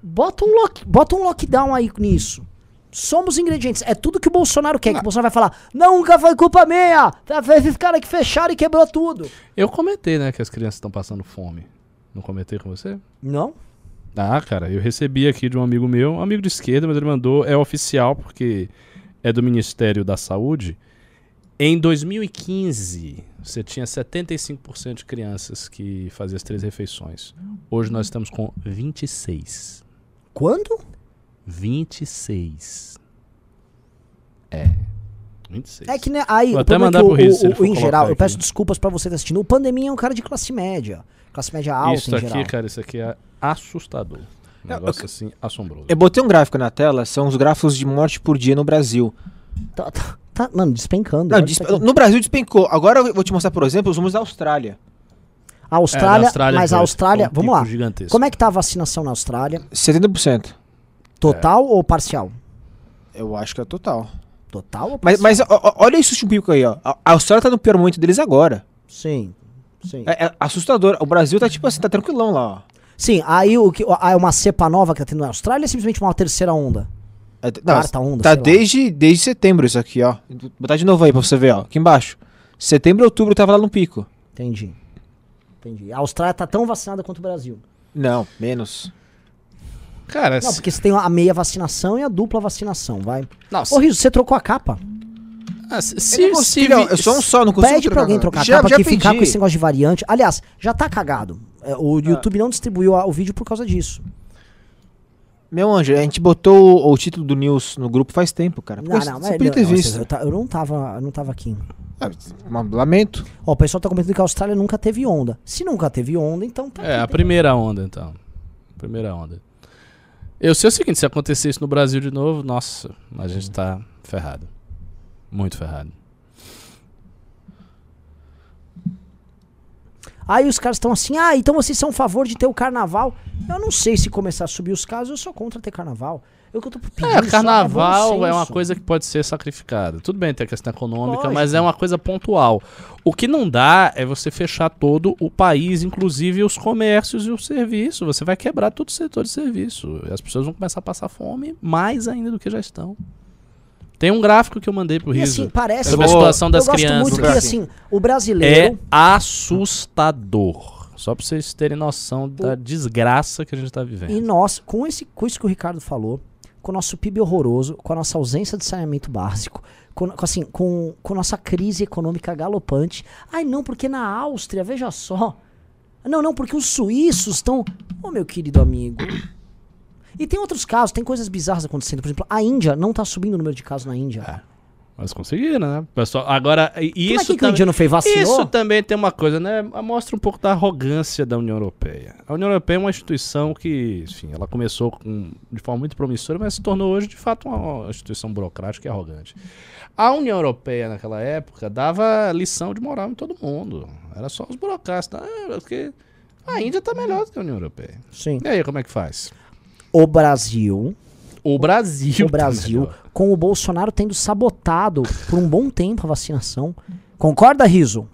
bota, um, lock, bota um lockdown aí nisso. Somos ingredientes. É tudo que o Bolsonaro quer. Que o Bolsonaro vai falar: nunca foi culpa minha. Tá, esses caras que fecharam e quebrou tudo. Eu comentei, né, que as crianças estão passando fome. Não comentei com você? Não? Ah, cara, eu recebi aqui de um amigo meu, um amigo de esquerda, mas ele mandou, é oficial, porque é do Ministério da Saúde. Em 2015, você tinha 75% de crianças que faziam as três refeições. Hoje nós estamos com 26. Quando? 26. É. 26. É que né, aí Vou até é mandar pro Riz, ele o- o- em geral, eu aqui. peço desculpas pra você que tá assistindo. O Pandeminha é um cara de classe média. Classe média alta Isso em aqui, geral. cara, isso aqui é assustador. Um Eu- negócio assim, assombroso. Eu botei um gráfico na tela, são os gráficos de morte por dia no Brasil. Tá, tá- tá, mano, despencando. Não, despe- aqui. no Brasil despencou. Agora eu vou te mostrar, por exemplo, os números da Austrália. A Austrália, É, na mas a Austrália, um vamos lá. gigantesco. Como é que tá a vacinação na Austrália? 70%. Total ou parcial? Eu acho que é total. Total ou Mas, parcial? mas ó, ó, olha isso pico aí, ó. A a Austrália tá no pior momento deles agora. Sim. Sim. É, é assustador. O Brasil tá tipo assim, tá tranquilão lá, ó. Sim, aí o que é uma cepa nova que tá tendo na Austrália ou é simplesmente uma terceira onda? É, não, Quarta onda, tá sei lá. desde, desde setembro isso aqui, ó. Vou botar de novo aí pra você ver, ó. Aqui embaixo. Setembro e outubro tava lá no pico. Entendi. Entendi. A Austrália tá tão vacinada quanto o Brasil. Não, menos. Cara, Não, se- porque você tem a meia vacinação e a dupla vacinação, vai. não, Ô, Riso, você trocou a capa? Ah, se, Eu, se, não se eu sou um só, não consigo Pede pra alguém trocar a já, capa já que ficar pedi. com esse negócio de variante. Aliás, já tá cagado. É, O YouTube não distribuiu a- o vídeo por causa disso. Meu anjo, a gente botou o, o título do News no grupo faz tempo, cara. Não, não, você mas podia não, ter não, visto. eu, eu não tava, eu não tava aqui. Ah, lamento. Ó, o pessoal tá comentando que a Austrália nunca teve onda. Se nunca teve onda, então tá É, a aqui, primeira onda, então. Primeira onda. Eu sei o seguinte, se acontecer isso no Brasil de novo, nossa, a gente tá ferrado. Muito ferrado. Aí os caras estão assim, ah, então vocês são a favor de ter o carnaval. Eu não sei se começar a subir os casos, eu sou contra ter carnaval. Eu que eu tô pedindo É, carnaval bom é uma coisa que pode ser sacrificada. Tudo bem, tem a questão econômica, Lógico. mas é uma coisa pontual. O que não dá é você fechar todo o país, inclusive os comércios e o serviço. Você vai quebrar todo o setor de serviço. E as pessoas vão começar a passar fome mais ainda do que já estão. Tem um gráfico que eu mandei pro Riso assim, parece sobre a situação das eu gosto crianças. muito que assim, o É brasileiro. assustador. Só pra vocês terem noção da desgraça que a gente tá vivendo. E nós, com, esse, com isso que o Ricardo falou, com o nosso PIB horroroso, com a nossa ausência de saneamento básico, com, com, assim, com, com a nossa crise econômica galopante. Ai, não, porque na Áustria, veja só. Não, não, porque os suíços estão. Ô, meu querido amigo. E tem outros casos, tem coisas bizarras acontecendo. Por exemplo, a Índia não tá subindo o número de casos na Índia. Mas conseguiram, né? Pessoal, agora, e- Como isso é que, o também- indiano fez? Vacinou? Isso também tem uma coisa, né? Mostra um pouco da arrogância da União Europeia. A União Europeia é uma instituição que, enfim, ela começou com- de forma muito promissora, mas se tornou hoje, de fato, uma instituição burocrática e arrogante. A União Europeia, naquela época, dava lição de moral em todo mundo. Era só os burocratas. Ah, porque a Índia tá melhor do que a União Europeia. Sim. E aí, como é que faz? O Brasil, O Brasil. o Brasil, tá com o Bolsonaro tendo sabotado por um bom tempo a vacinação. Concorda, Riso?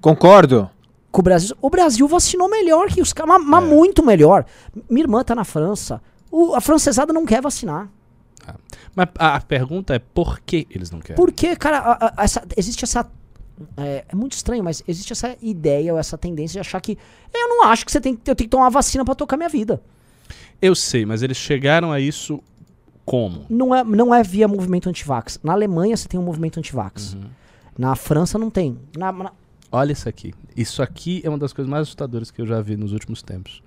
Concordo. Com o Brasil, o Brasil vacinou melhor que os caras, mas, mas É. muito melhor. Minha irmã tá na França. O- a francesada não quer vacinar. Mas a a pergunta é por que eles não querem? Porque, cara, a- a- essa- existe essa. É, é muito estranho, mas existe essa ideia ou essa tendência de achar que. Eu não acho que você tem, que- eu tenho que tomar uma vacina pra tocar minha vida. Eu sei, mas eles chegaram a isso como? Não é, não é via movimento antivax. Na Alemanha você tem um movimento antivax. Uhum. Na França não tem. Na- na- Olha isso aqui. Isso aqui é uma das coisas mais assustadoras que eu já vi nos últimos tempos.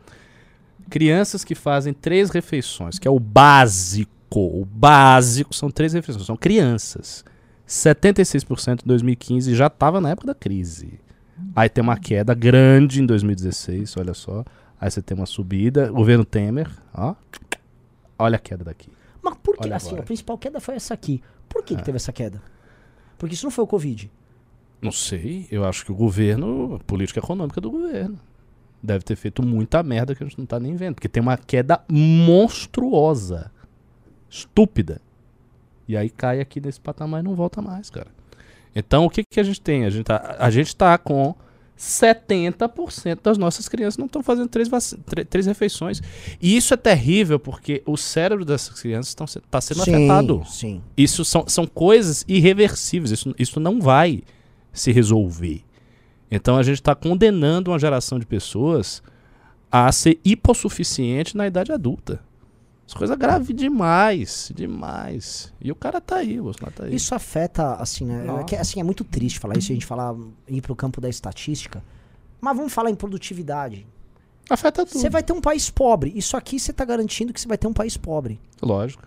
Crianças que fazem três refeições, que é o básico. O básico são três refeições. São crianças. 76% em 2015 já estava na época da crise. Aí tem uma queda grande em 2016, olha só. Aí você tem uma subida. Governo Temer, ó. Olha a queda daqui. Mas por que? Olha Assim, agora. É. a principal queda foi essa aqui. Por que, que teve essa queda? Porque isso não foi o Covid. Não sei, eu acho que o governo, a política econômica do governo, deve ter feito muita merda que a gente não tá nem vendo. Porque tem uma queda monstruosa, estúpida. E aí cai aqui nesse patamar e não volta mais, cara. Então o que, que a gente tem? A gente tá, a gente tá com 70% das nossas crianças não estão fazendo três, três refeições. E isso é terrível porque o cérebro dessas crianças está sendo afetado. sim. Isso são, são coisas irreversíveis. Isso, isso não vai se resolver. Então a gente está condenando uma geração de pessoas a ser hipossuficiente na idade adulta. Isso é coisa grave demais, demais. E o cara tá aí, o Bolsonaro tá aí. Isso afeta, assim, né? É, que, assim, é muito triste falar isso, a gente falar, ir pro campo da estatística. Mas vamos falar em produtividade. afeta tudo. Você vai ter um país pobre. Isso aqui você tá garantindo que você vai ter um país pobre. Lógico.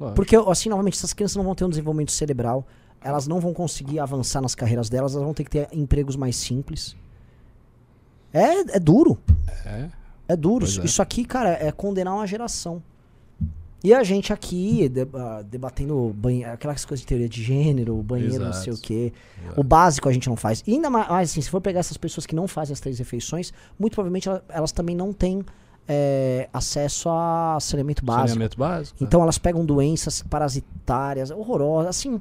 lógico. Porque, assim, novamente, essas crianças não vão ter um desenvolvimento cerebral. Elas não vão conseguir avançar nas carreiras delas. Elas vão ter que ter empregos mais simples. É, é duro. É. É duro. Pois Isso, é. isso aqui, cara, é condenar uma geração. E a gente aqui ah, debatendo aquelas coisas de teoria de gênero, banheiro, não sei o Exato. quê. O básico a gente não faz. E ainda mais, assim, se for pegar essas pessoas que não fazem as três refeições, muito provavelmente ela- elas também não têm é, acesso a saneamento básico. Saneamento básico. Então elas pegam doenças parasitárias, horrorosas, assim.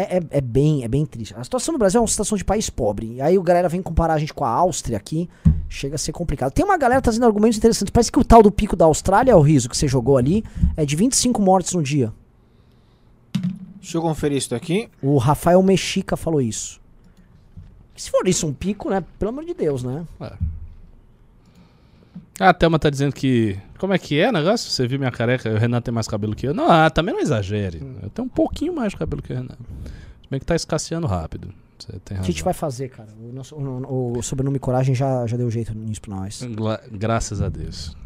É, é- é bem, é bem triste. A situação do Brasil é uma situação de país pobre. E aí o galera vem comparar a gente com a Áustria aqui, chega a ser complicado. Tem uma galera trazendo argumentos interessantes. Parece que o tal do pico da Austrália, o riso que você jogou ali, é de 25 mortes no dia. Deixa eu conferir isso daqui. O Rafael Mexica falou isso. Se for isso um pico, né? Pelo amor de Deus, né? Ah, a Thelma tá dizendo que. Como é que é o negócio? Você viu minha careca? O Renan tem mais cabelo que eu. Não, ah, também não exagere. Eu tenho um pouquinho mais de cabelo que o Renan. Se bem que tá escasseando rápido. Você tem O razão. que a gente vai fazer, cara? O, nosso, o, o sobrenome Coragem já, já deu jeito nisso pra nós. Gla- graças a Deus.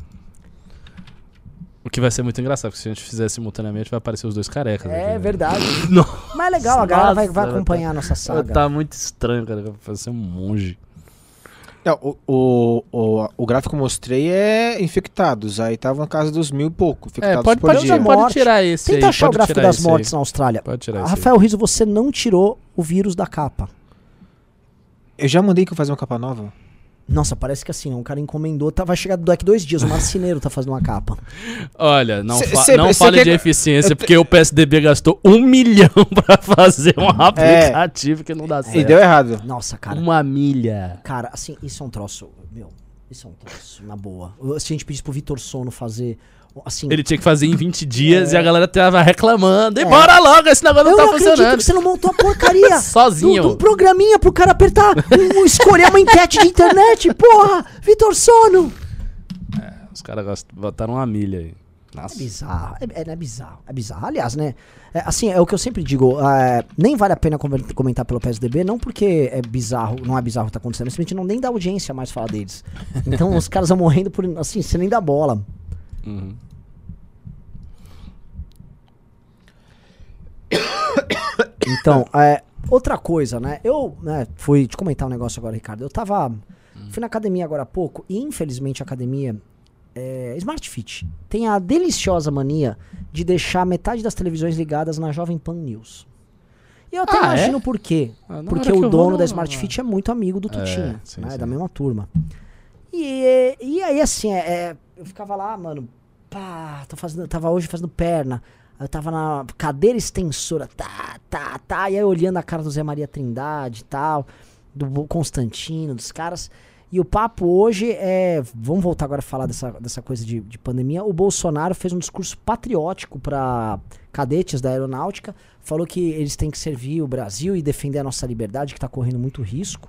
O que vai ser muito engraçado, porque se a gente fizer simultaneamente, vai aparecer os dois carecas. É aqui, né? verdade. <laughs> Mas é legal, a galera vai, vai acompanhar a nossa saga. Tá muito estranho, cara. Vai parecer um monge. Não, o, o, o, o gráfico que eu mostrei é infectados. Aí tava na casa dos mil e pouco infectados É, pode, por pode, dia. pode tirar esse Tenta aí. achar o gráfico das esse aí. mortes na Austrália. Pode tirar esse Rafael Riso, você não tirou o vírus da capa. Eu já mandei que eu fazer uma capa nova. Nossa, parece que assim, um cara encomendou, tá, vai chegar daqui dois dias, o marceneiro tá fazendo uma capa. <laughs> Olha, não, Cê- fa- cê- não cê fale quer de eficiência, eu te- porque o PSDB gastou um <laughs> milhão pra fazer um aplicativo que não dá certo. E deu errado. Nossa, cara. Uma milha. Cara, assim, isso é um troço, meu. Isso é um troço, na boa. Se a gente pedisse pro Vitor Sono fazer. Assim, Ele tinha que fazer em 20 dias e a galera tava reclamando. E bora logo, esse negócio É. eu não tá não funcionando. que você não montou a porcaria <laughs> Sozinho. do, do programinha pro cara apertar, um- escolher uma enquete de internet. Porra, Vitor Sono. Os caras botaram uma milha aí. É Nossa. bizarro, é, é, é bizarro, é bizarro. Aliás, né? é, assim, é o que eu sempre digo, é, nem vale a pena comentar pelo PSDB, não porque é bizarro, não é bizarro o que tá acontecendo, simplesmente não nem dá audiência mais falar deles. Então os caras vão morrendo por, assim, você nem dá bola. Uhum. Então, é, outra coisa, né? Eu né, fui te comentar um negócio agora, Ricardo. Eu tava. Fui na academia agora há pouco e, infelizmente, a academia. É, Smart Fit tem a deliciosa mania de deixar metade das televisões ligadas na Jovem Pan News. E eu até Ah, imagino é? por quê. Ah, Porque o dono vou, da não- Smart Fit é muito amigo do Tutinha, sim, né? sim. Da mesma turma. E, e aí, assim, é, é, eu ficava lá, mano, pá, tô fazendo, tava hoje fazendo perna. Eu tava na cadeira extensora, tá, tá, tá. E aí olhando a cara do Zé Maria Trindade e tal, do Constantino, dos caras. E o papo hoje é. Vamos voltar agora a falar dessa, dessa coisa de, de pandemia. O Bolsonaro fez um discurso patriótico para cadetes da aeronáutica. Falou que eles têm que servir o Brasil e defender a nossa liberdade, que tá correndo muito risco.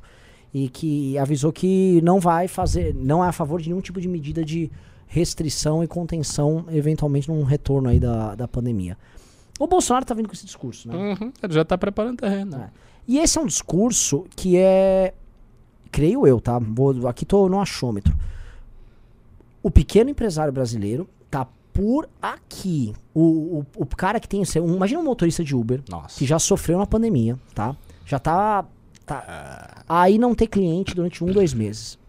E que avisou que não vai fazer. Não é a favor de nenhum tipo de medida de restrição e contenção, eventualmente, num retorno aí da, da pandemia. O Bolsonaro tá vindo com esse discurso, né? Uhum. Ele já tá preparando terreno. É. E esse é um discurso que é, creio eu, tá? Vou, aqui tô no achômetro. O pequeno empresário brasileiro tá por aqui. O, o, o cara que tem. Um, imagina um motorista de Uber Nossa. que já sofreu na pandemia, tá? Já tá. tá aí não ter cliente durante um, dois meses.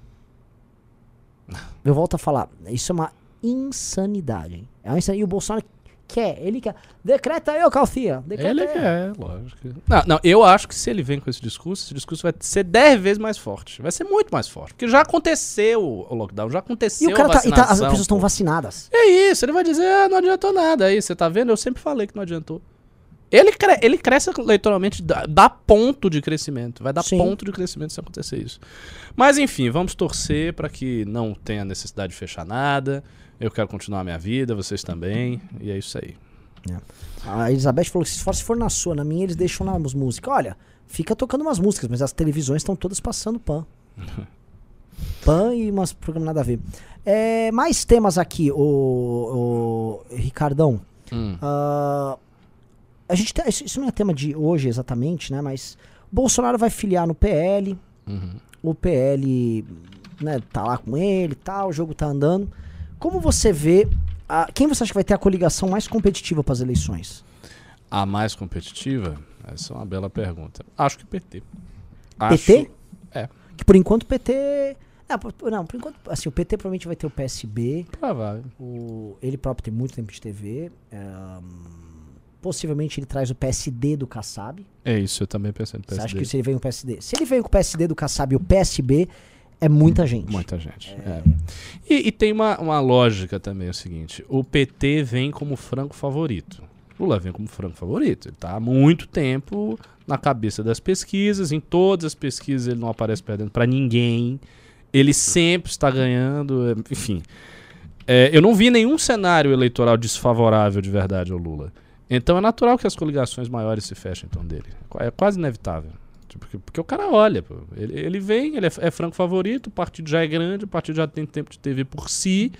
Eu volto a falar, isso é uma insanidade. É uma insanidade. E o Bolsonaro quer, ele quer. Decreta aí, ô Calcia. Decreta Ele aí. quer, lógico. Não, não, eu acho que se ele vem com esse discurso, esse discurso vai ser 10 vezes mais forte. Vai ser muito mais forte. Porque já aconteceu o lockdown, já aconteceu E o cara a tá, e tá- as pessoas estão vacinadas. É isso, ele vai dizer, ah, não adiantou nada. Aí, você tá vendo? Eu sempre falei que não adiantou. Ele, cre- ele cresce eleitoralmente, dá, dá ponto de crescimento. Vai dar Sim. ponto de crescimento se acontecer isso. Mas enfim, vamos torcer para que não tenha necessidade de fechar nada. Eu quero continuar a minha vida, vocês também. E é isso aí. A Elizabeth falou que se for, se for na sua, na minha, eles deixam nas músicas. Olha, fica tocando umas músicas, mas as televisões estão todas passando pan. <laughs> pan e umas programas nada a ver. É, mais temas aqui, o, Ricardão. Hum. Ah, a gente tá- isso, isso não é tema de hoje exatamente, né? Mas Bolsonaro vai filiar no PL. Uhum. O PL né, tá lá com ele e tal, o jogo tá andando. Como você vê. a- quem você acha que vai ter a coligação mais competitiva para as eleições? A mais competitiva? Essa é uma bela pergunta. Acho que PT. PT? É. Que por enquanto o PT. Não, por, não, por enquanto, assim, o PT provavelmente vai ter o PSB. Provável. O, ele próprio tem muito tempo de TV. é, hum, possivelmente ele traz o PSD do Kassab. É isso, eu também pensei no Você acha PSD. que se ele vem com o PSD? Se ele vem com o PSD do Kassab e o PSB, é muita gente. Muita gente. é. E, e tem uma, uma lógica também, é o seguinte: o PT vem como franco favorito. Lula vem como franco favorito. Ele está há muito tempo na cabeça das pesquisas. Em todas as pesquisas ele não aparece perdendo para ninguém. Ele sempre está ganhando. é, Enfim. É, eu não vi nenhum cenário eleitoral desfavorável de verdade ao Lula. Então é natural que as coligações maiores se fechem em torno dele. É quase inevitável. Tipo, Porque, porque o cara olha, pô. Ele, ele vem, ele é, é franco favorito, o partido já é grande, o partido já tem tempo de TV por si.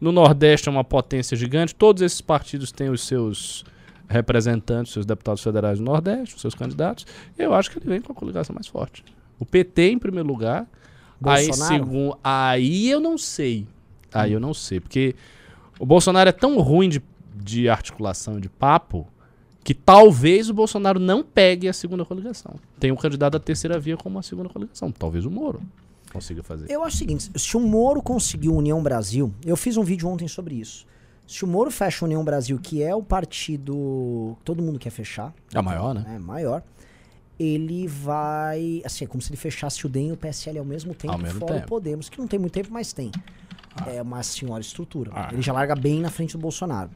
No Nordeste é uma potência gigante. Todos esses partidos têm os seus representantes, seus deputados federais no Nordeste, os seus candidatos. Eu acho que ele vem com a coligação mais forte. O PT em primeiro lugar. Aí, Bolsonaro? segundo, aí eu não sei. Aí eu não sei. Porque o Bolsonaro é tão ruim de, de articulação, de papo, que talvez o Bolsonaro não pegue a segunda coligação. Tem um candidato da terceira via como a segunda coligação. Talvez o Moro consiga fazer. Eu acho o seguinte: se o Moro conseguiu União Brasil, eu fiz um vídeo ontem sobre isso. Se o Moro fecha a União Brasil, que é o partido que todo mundo quer fechar, É maior, né? é maior, ele vai. Assim, é como se ele fechasse o DEM e o PSL ao mesmo tempo, Ao mesmo fora tempo. o Podemos, que não tem muito tempo, mas tem. É uma senhora estrutura. Ah. Ele já larga bem na frente do Bolsonaro.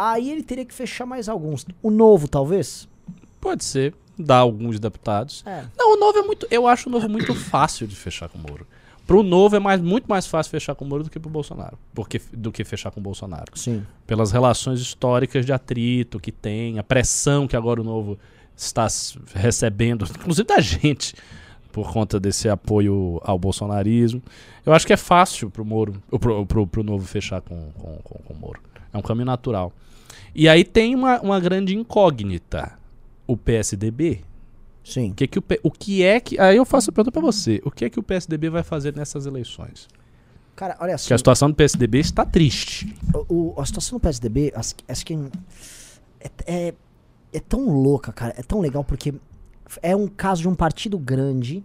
Aí ele teria que fechar mais alguns. O novo, talvez? Pode ser. Dá alguns deputados. É. Não, o novo é muito. Eu acho o novo muito <coughs> fácil de fechar com o Moro. Pro novo é mais, muito mais fácil fechar com o Moro do que pro Bolsonaro. Porque, do que fechar com o Bolsonaro. Sim. Pelas relações históricas de atrito que tem, a pressão que agora o novo está recebendo, inclusive da gente, por conta desse apoio ao bolsonarismo. Eu acho que é fácil pro Moro, pro, pro, pro novo fechar com, com, com, com o Moro. É um caminho natural. E aí tem uma, uma grande incógnita. O PSDB. Sim. O que, que o, o que é que. Aí eu faço a pergunta pra você. O que é que o PSDB vai fazer nessas eleições? Cara, olha assim. Porque a situação do PSDB está triste. o, o- a situação do PSDB, as- acho que é, é, é tão louca, cara. É tão legal porque é um caso de um partido grande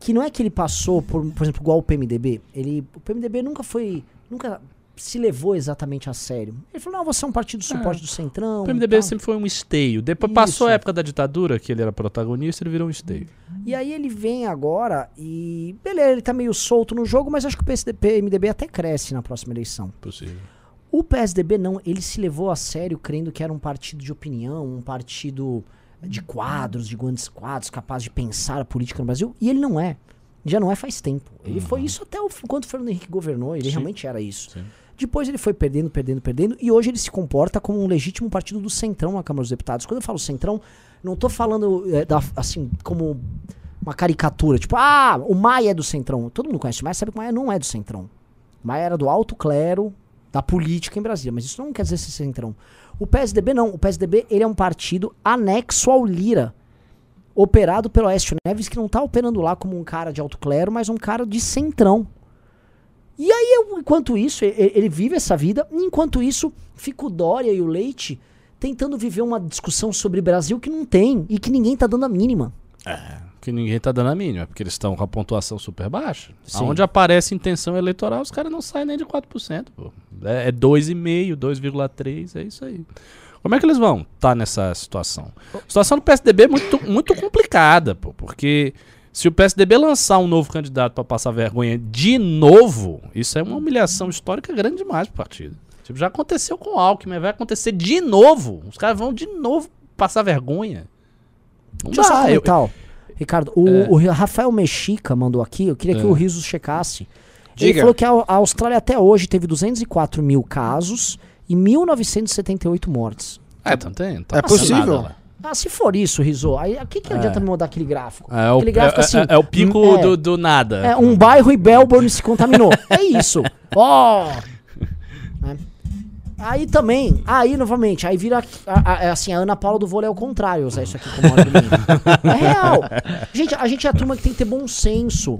que não é que ele passou por, por exemplo, igual o PMDB. Ele, o PMDB nunca foi, nunca se levou exatamente a sério. Ele falou, não, você é um partido de suporte do Centrão. O PMDB sempre foi um esteio. Depois passou Isso. a época da ditadura, que ele era protagonista, ele virou um esteio. E aí ele vem agora e. Beleza, ele tá meio solto no jogo, mas acho que o PSDB, MDB até cresce na próxima eleição. Possível. O PSDB não, ele se levou a sério crendo que era um partido de opinião, um partido de quadros, de grandes quadros, capaz de pensar a política no Brasil, e ele não é. Já não é faz tempo. Ele foi isso até o, enquanto o Fernando Henrique governou, ele Sim. realmente era isso. Sim. Depois ele foi perdendo, perdendo, perdendo, e hoje ele se comporta como um legítimo partido do Centrão na Câmara dos Deputados. Quando eu falo Centrão, não tô falando é, da- assim, como uma caricatura, tipo, ah, o Maia é do Centrão. Todo mundo conhece o Maia, sabe que o Maia não é do Centrão. O Maia era do alto clero da política em Brasília, mas isso não quer dizer ser Centrão. O PSDB não, o PSDB ele é um partido anexo ao Lira, operado pelo Aécio Neves, que não tá operando lá como um cara de alto clero, mas um cara de Centrão. E aí, eu- enquanto isso, ele vive essa vida, enquanto isso, fica o Dória e o Leite tentando viver uma discussão sobre Brasil que não tem e que ninguém tá dando a mínima. Que ninguém tá dando a mínima, porque eles estão com a pontuação super baixa. Sim. Onde aparece intenção eleitoral, os caras não saem nem de 4%. Pô. É, é 2,5%, 2,3%, é isso aí. Como é que eles vão estar nessa situação? A situação do PSDB é muito, muito complicada, pô, porque se o PSDB lançar um novo candidato pra passar vergonha de novo, isso é uma humilhação histórica grande demais pro partido. Tipo, já aconteceu com o Alckmin, vai acontecer de novo. Os caras vão de novo passar vergonha. Não Deixa eu dá, ó. Ricardo, o, É. o Rafael Mexica mandou aqui, eu queria que É. o Riso checasse. Ele Diga. falou que a, a Austrália até hoje teve 204 mil casos e 1978 mortes. É, então tem. Tá É possível. nada. Ah, se for isso, Riso, aí o que, que adianta me mandar aquele gráfico? É o, aquele gráfico é- assim. é- é o pico hum, é, do, do nada. É, um bairro e Melbourne se contaminou. <laughs> é isso. Ó! Né? Aí também, aí novamente, aí vira a- a- é assim, a Ana Paula do vôlei é o contrário, usar isso aqui como argumento. é real. Gente, a gente é a turma que tem que ter bom senso.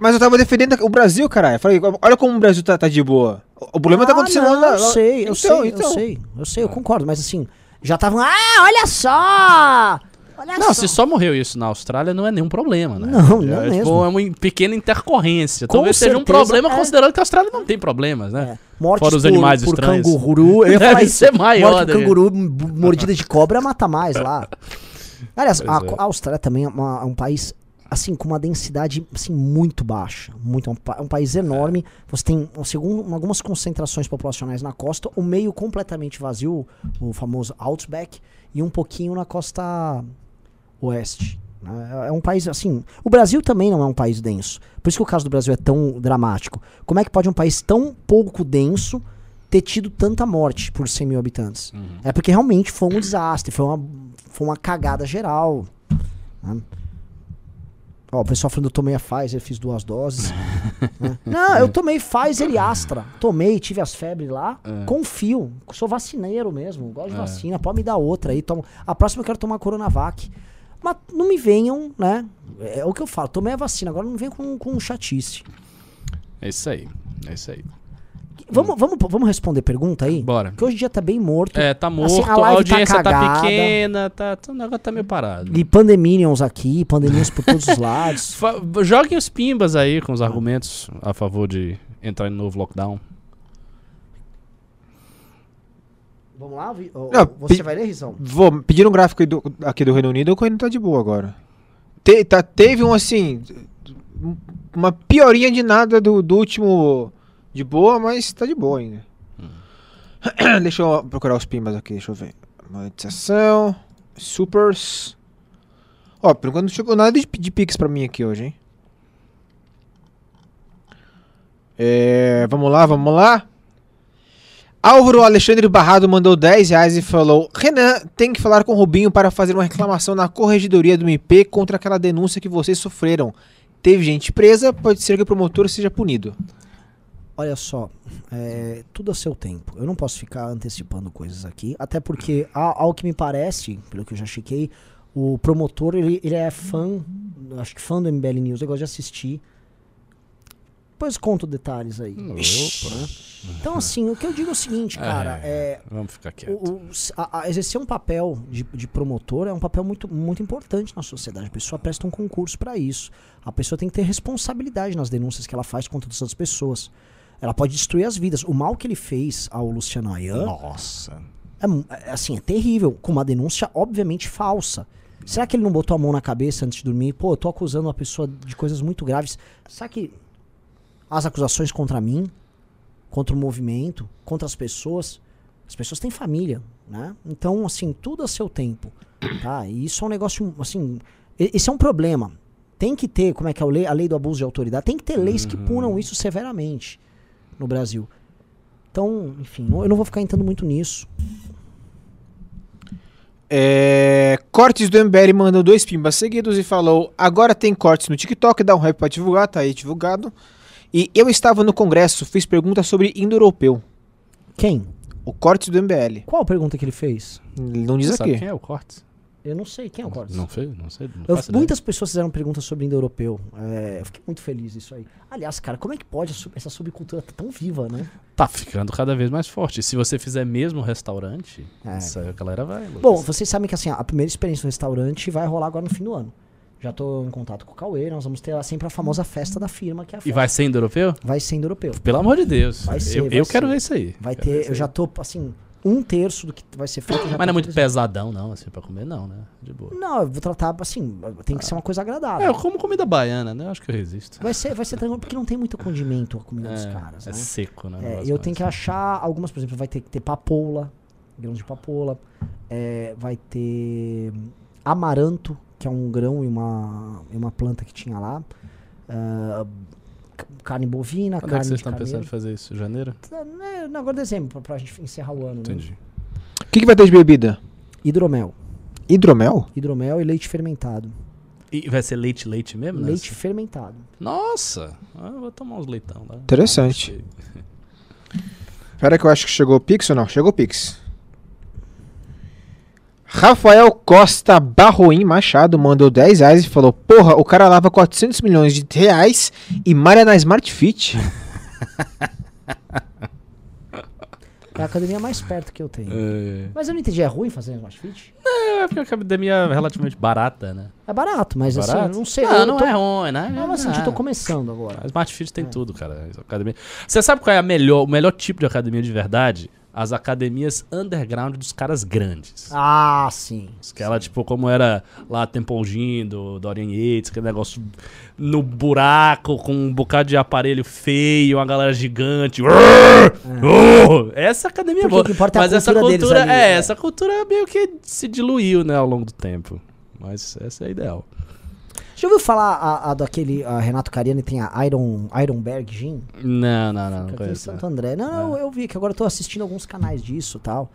Mas- eu tava defendendo o Brasil, caralho. Falei, olha como o Brasil tá, tá de boa. O o problema tá Ah, acontecendo não, lá. Eu lá- sei, eu Então, sei, então. eu sei, eu sei, eu concordo, mas assim, já estavam, ah, olha só! Olha Não, só. se só morreu isso na Austrália, não é nenhum problema, né? Não, é, não é, tipo, mesmo. é uma pequena intercorrência. Com Talvez seja um problema é. considerando que a Austrália não tem problemas, né? É, mortes Fora os por, animais por estranhos. canguru. Eu ia <laughs> falar Deve isso. ser maior, Morte por né? canguru, mordida de cobra mata mais lá. <laughs> Aliás, a, Pois é. a Austrália também é, uma- é um país assim com uma densidade assim muito baixa, muito é um, é um país enorme. Você tem algum- algumas concentrações populacionais na costa, o meio completamente vazio, o famoso outback, e um pouquinho na costa oeste. né? É é um país assim. O Brasil também não é um país denso. Por isso que o caso do Brasil é tão dramático. Como é que pode um país tão pouco denso ter tido tanta morte por 100 mil habitantes? É porque realmente foi um desastre, foi uma, foi uma cagada geral. né? Ó, o pessoal falando eu tomei a Pfizer, fiz duas doses. né? <laughs> Não, eu tomei Pfizer e Astra. Tomei, tive as febres lá. Confio. Sou vacineiro mesmo. Gosto de vacina. Pode me dar outra aí. Tomo. A próxima eu quero tomar Coronavac. Mas não me venham, né? É o que eu falo. Tomei a vacina. Agora não venham com, com chatice. É isso aí. É isso aí. Vamos, vamos, vamos responder pergunta aí? Bora. Porque hoje o dia tá bem morto. É, tá morto, Assim, a a, live tá audiência tá, cagada. pequena, tá, tá- o negócio tá meio parado. E pandeminions aqui, pandemias por todos os <laughs> lados. Fa- Joguem os pimbas aí com os argumentos a favor de entrar em novo lockdown. Vamos lá? Ô, Não, Você vai ler, Rizão? Vou pedir um gráfico do- aqui do Reino Unido, o Reino tá de boa agora. Te- tá- teve um assim. Uma piorinha de nada do, do último de boa, mas tá de boa ainda. <clears throat> deixa eu procurar os pimbas aqui, deixa eu ver. Monetização. Supers. Ó, por enquanto não chegou nada de, de Pix pra mim aqui hoje, hein? É, vamos lá, vamos lá. Álvaro Alexandre Barrado mandou 10 reais e falou: Renan, tem que falar com o Rubinho para fazer uma reclamação na corregedoria do MP contra aquela denúncia que vocês sofreram. Teve gente presa, pode ser que o promotor seja punido. Olha só, é, tudo a seu tempo. Eu não posso ficar antecipando coisas aqui, até porque, ao que me parece, pelo que eu já chequei, o promotor ele, ele é fã, acho que fã do MBL News, eu gosto de assistir. Depois conto detalhes aí. Opa. Então, assim, o que eu digo é o seguinte, cara, é, Vamos ficar quieto. o- a- a- exercer um papel de, de promotor é um papel muito, muito importante na sociedade. A pessoa presta um concurso para isso. A pessoa tem que ter responsabilidade nas denúncias que ela faz contra as outras pessoas. Ela pode destruir as vidas. O mal que ele fez ao Luciano Ayan Nossa. é, é, assim, é terrível, com uma denúncia obviamente falsa. Será que ele não botou a mão na cabeça antes de dormir? Pô, eu tô acusando uma pessoa de coisas muito graves. Será que as acusações contra mim, contra o movimento, contra as pessoas, as pessoas têm família, né? Então, assim, tudo a seu tempo, tá? E isso é um negócio, assim, esse é um problema. Tem que ter, como é que é a lei, a lei do abuso de autoridade, tem que ter leis que punam isso severamente no Brasil. Então, enfim, eu não vou ficar entrando muito nisso. É, cortes do MBL mandou dois pimbas seguidos e falou: Agora tem cortes no TikTok, dá um rap pra divulgar, tá aí divulgado. E eu estava no congresso, fiz perguntas sobre indo-europeu. Quem? O corte do MBL. Qual a pergunta que ele fez? Ele não diz Você sabe aqui. quem é o Cortes? Eu não sei quem é o Cortes. Não sei, não sei. Não Eu- faço ideia. muitas pessoas fizeram perguntas sobre indo-europeu. É, eu fiquei muito feliz isso aí. Aliás, cara, como é que pode a sub- essa subcultura tá tão viva, né? Tá ficando cada vez mais forte. Se você fizer mesmo restaurante, É. essa galera vai. Lucas. Bom, vocês sabem que assim, a primeira experiência no restaurante vai rolar agora no fim do ano. Já tô em contato com o Cauê, nós vamos ter lá sempre a famosa festa da firma, que é a E festa. vai ser indo-europeu? vai ser indo-europeu. Pelo amor de Deus. Vai ser, eu vai eu quero ser. ver isso aí. Vai Quero ter, eu já tô, assim, um terço do que vai ser feito. Mas tá não é muito tudo- pesadão, não, assim, pra comer, não, né? De boa. Não, eu vou tratar, assim, tem que ser uma coisa agradável. É, eu como comida baiana, né? Eu acho que eu resisto. Vai ser, vai ser tranquilo, porque não tem muito condimento a comida dos caras, é né? seco, né? É, eu tenho que mais. achar algumas, por exemplo, vai ter que ter papoula, grãos de papoula, é, vai ter amaranto, que é um grão e uma, e uma planta que tinha lá, ah, c- carne bovina, Quando é que carne vocês de estão pensando em fazer isso? Janeiro? É, não, agora dezembro, pra, pra gente encerrar o ano. Né? Entendi. O que, que vai ter de bebida? Hidromel. Hidromel? Hidromel e leite fermentado. E vai ser leite, leite mesmo, né? Leite fermentado. Nossa! Ah, eu vou tomar uns leitão lá. Interessante. Espera que eu acho que chegou o Pix ou não? Chegou o Pix. Rafael Costa Barroim Machado mandou 10 reais e falou: Porra, o cara lava 400 milhões de reais e malha na Smart Fit. <laughs> É a academia mais perto que eu tenho. É, Mas eu não entendi, é ruim fazer Smart Fit? é porque a academia é relativamente barata, né? É barato, mas assim, Barato? eu não sei. Não, eu não tô, é ruim, né? Não, mas assim, eu tô começando agora. A Smart Fit tem tudo, cara. Academia. Você sabe qual é a melhor, o melhor tipo de academia de verdade? As academias underground dos caras grandes. Ah, sim. Aquela, tipo, como era lá Temple Gym, do Dorian Yates, aquele negócio no buraco, com um bocado de aparelho feio, uma galera gigante. Oh! Essa academia é boa. que importa é a Mas essa cultura deles cultura, ali, é, é. essa cultura meio que se diluiu, né, ao longo do tempo. Mas essa é a ideal. Já ouviu falar a, a daquele a Renato Cariani tem a Iron, Ironberg Gym? Não, não, não, não Aqui em conheço. Santo André. Não, eu, eu vi que agora eu tô assistindo alguns canais disso e tal.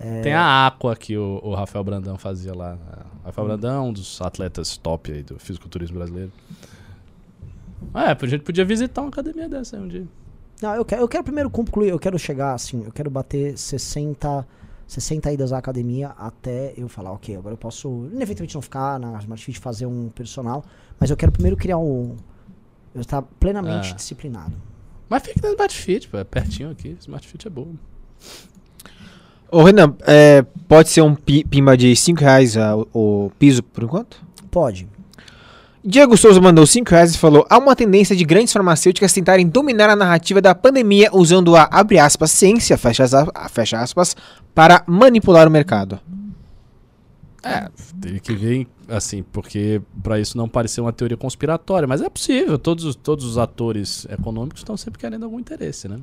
É, Tem a Aqua que o, o Rafael Brandão fazia lá. O Rafael Brandão é um dos atletas top aí do fisiculturismo brasileiro. É, a gente podia visitar uma academia dessa aí um dia. Não, eu quero, eu quero primeiro concluir, eu quero chegar assim, eu quero bater 60, 60 idas à academia até eu falar, ok, agora eu posso, inevitavelmente não ficar na Smart Fit fazer um personal, mas eu quero primeiro criar um. Eu estar plenamente Ah. disciplinado. Mas fica na Smart Fit, pô, é pertinho aqui. Smart Fit é bom. Ô Renan, é, pode ser um pi- pimba de 5 reais ah, o, o piso por enquanto? Pode. Diego Souza mandou 5 reais e falou: há uma tendência de grandes farmacêuticas tentarem dominar a narrativa da pandemia usando a abre aspas ciência, fecha, fecha aspas, para manipular o mercado. É, tem que ver, assim, porque pra isso não parecer uma teoria conspiratória, mas é possível. Todos, os- todos os atores econômicos estão sempre querendo algum interesse, né?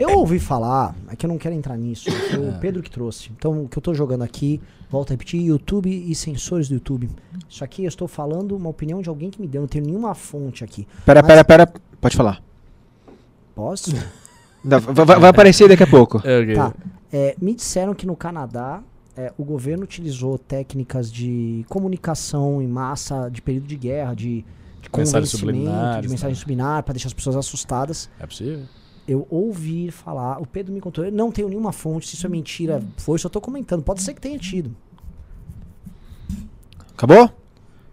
Eu ouvi falar, é que eu não quero entrar nisso, foi o Pedro que trouxe. Então, o que eu tô jogando aqui, volto a repetir, YouTube e sensores do YouTube. Isso aqui eu estou falando uma opinião de alguém que me deu, não tenho nenhuma fonte aqui. Pera, Mas- pera, pera, pode falar. Posso? Não, vai, vai- aparecer daqui a pouco. É, ok. Tá. É, me disseram que no Canadá é, o governo utilizou técnicas de comunicação em massa de período de guerra, de, de subliminares, de mensagem né? subliminar, para deixar as pessoas assustadas. É possível. Eu ouvi falar, o Pedro me contou, eu não tenho nenhuma fonte, se isso é mentira, foi, só tô comentando. Pode ser que tenha tido. Acabou?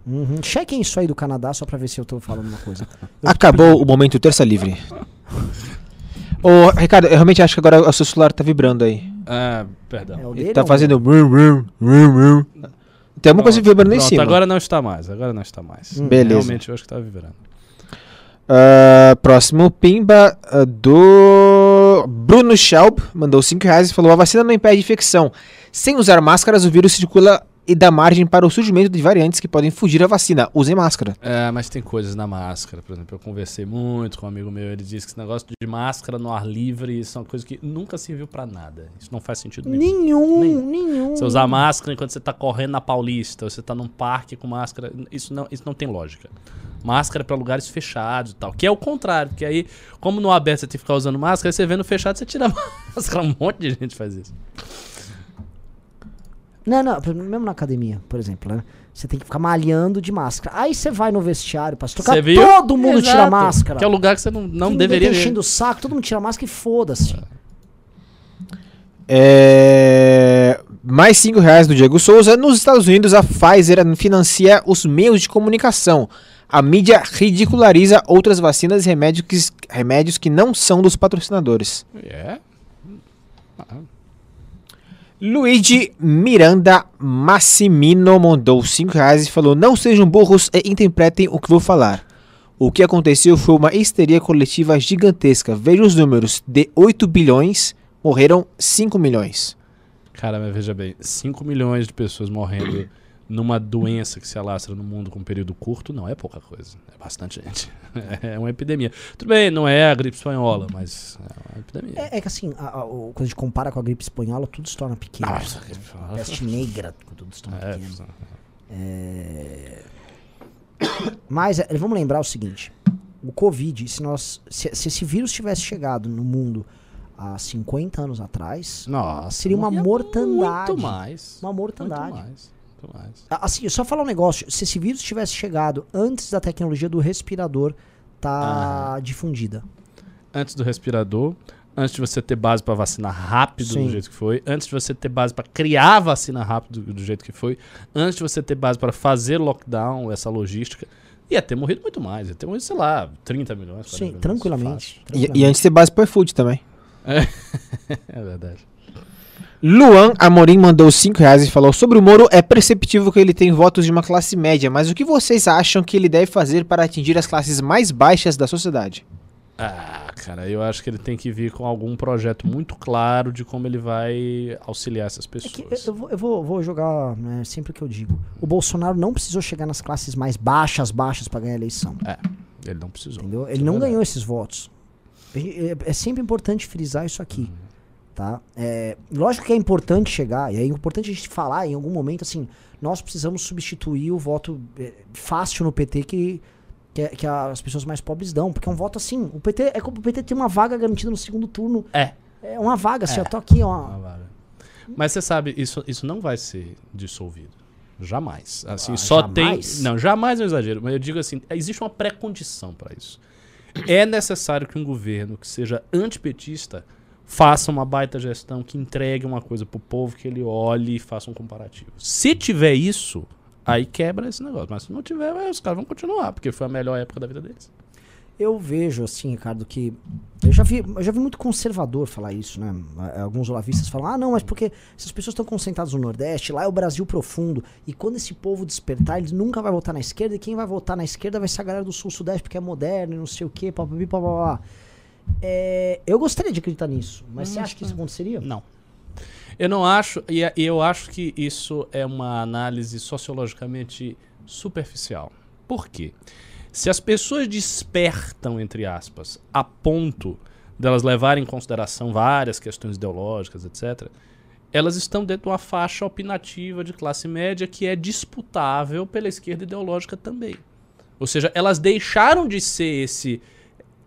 Uhum. Chequem isso aí do Canadá, só pra ver se eu tô falando uma coisa. Eu- <laughs> Acabou o momento terça livre. Ô, Ricardo, eu realmente acho que agora o seu celular tá vibrando aí. Ah, perdão. É Ele tá fazendo. Tem alguma coisa vibrando em cima. agora não está mais, agora não está mais. Hum. Beleza. Realmente eu acho que tá vibrando. Ah, próximo, Pimba ah, do Bruno Schaub mandou 5 reais e falou: A vacina não impede infecção. Sem usar máscaras, o vírus circula e dá margem para o surgimento de variantes que podem fugir à vacina. Usem máscara. É, mas tem coisas na máscara, por exemplo, eu conversei muito com um amigo meu, ele disse que esse negócio de máscara no ar livre, isso é uma coisa que nunca serviu pra nada. Isso não faz sentido nenhum. Nenhum, Nenhum. nenhum. Você usar máscara enquanto você tá correndo na Paulista, ou você tá num parque com máscara, isso não, isso não tem lógica. Máscara pra lugares fechados e tal. Que é o contrário, porque aí, como no aberto você tem que ficar usando máscara, aí você vê no fechado, você tira a <laughs> máscara. Um monte de gente faz isso. Não, não, mesmo na academia, por exemplo, né? Você tem que ficar malhando de máscara. Aí você vai no vestiário pra se todo mundo tira a Exato. máscara. Que é o lugar que você não, não Ninguém deveria tá enchendo o saco, todo mundo tira a máscara e foda-se. É, Mais 5 reais do Diego Souza. Nos Estados Unidos, a Pfizer financia os meios de comunicação. A mídia ridiculariza outras vacinas e remédios que, remédios que não são dos patrocinadores. É. Luigi Miranda Massimino mandou 5 reais e falou: Não sejam burros e interpretem o que vou falar. O que aconteceu foi uma histeria coletiva gigantesca. Veja os números: de 8 bilhões, morreram 5 milhões. Cara, mas veja bem, 5 milhões de pessoas morrendo numa doença que se alastra no mundo com um período curto não é pouca coisa. É bastante gente. <laughs> É uma epidemia. Tudo bem, não é a gripe espanhola, mas é uma epidemia. É, é que assim, a, a- o- quando a gente compara com a gripe espanhola, tudo se torna pequeno. Nossa, gripe espanhola. Peste negra, tudo se torna É, pequeno. Mas é, vamos lembrar o seguinte: o Covid, se, nós, se, se esse vírus tivesse chegado no mundo há 50 anos atrás, Nossa, Seria uma mortandade. Muito mais. uma mortandade. Muito mais. Muito mais. Assim, só falar um negócio: se esse vírus tivesse chegado antes da tecnologia do respirador tá difundida. Antes do respirador, antes de você ter base pra vacinar rápido Sim. do jeito que foi, antes de você ter base pra criar a vacina rápido do, jeito que foi, antes de você ter base pra fazer lockdown, essa logística, ia ter morrido muito mais. Ia ter morrido, sei lá, 30 milhões. 40 Sim, milhões, tranquilamente. E, e tranquilamente. antes de ter base pro iFood também. fácil. <laughs> É verdade. Luan Amorim mandou 5 reais e falou: Sobre o Moro, é perceptível que ele tem votos de uma classe média, mas o que vocês acham que ele deve fazer para atingir as classes mais baixas da sociedade? Ah, cara, eu acho que ele tem que vir com algum projeto muito claro de como ele vai auxiliar essas É pessoas. que eu, eu vou, eu vou- vou jogar né, sempre que eu digo. O Bolsonaro não precisou chegar nas classes mais baixas, baixas pra ganhar a eleição. Ele não precisou. Entendeu? Ele é não verdade. ganhou esses votos. É, é- é sempre importante frisar isso aqui. Tá? É, lógico que é importante chegar, e é importante a gente falar em algum momento assim: nós precisamos substituir o voto é, fácil no PT que, que, é- que as pessoas mais pobres dão. Porque é um voto assim: o PT é como o PT tem uma vaga garantida no segundo turno. É. É uma vaga, assim, É. eu tô aqui, ó. Uma vaga. Mas você sabe, isso, isso não vai ser dissolvido. Jamais. Assim, Ah, só jamais? tem. Não, jamais é um exagero, mas eu digo assim: existe uma pré-condição para isso. É necessário que um governo que seja antipetista faça uma baita gestão, que entregue uma coisa pro povo, que ele olhe e faça um comparativo. Se tiver isso, aí quebra esse negócio. Mas se não tiver, ué, os caras vão continuar, porque foi a melhor época da vida deles. Eu vejo, assim, Ricardo, que. Eu já vi, eu já vi muito conservador falar isso, né? Alguns olavistas falam, ah, não, mas porque essas pessoas estão concentradas no Nordeste, lá é o Brasil profundo. E quando esse povo despertar, ele nunca vai votar na esquerda, e quem vai votar na esquerda vai ser a galera do Sul-Sudeste, porque é moderno e não sei o quê, papapi, papapá. É, eu gostaria de acreditar nisso, mas você acha que isso aconteceria? Não. Eu não acho, e e eu acho que isso é uma análise sociologicamente superficial. Por quê? Se as pessoas despertam, entre aspas, a ponto delas levarem em consideração várias questões ideológicas, etc., elas estão dentro de uma faixa opinativa de classe média que é disputável pela esquerda ideológica também. Ou seja, elas deixaram de ser esse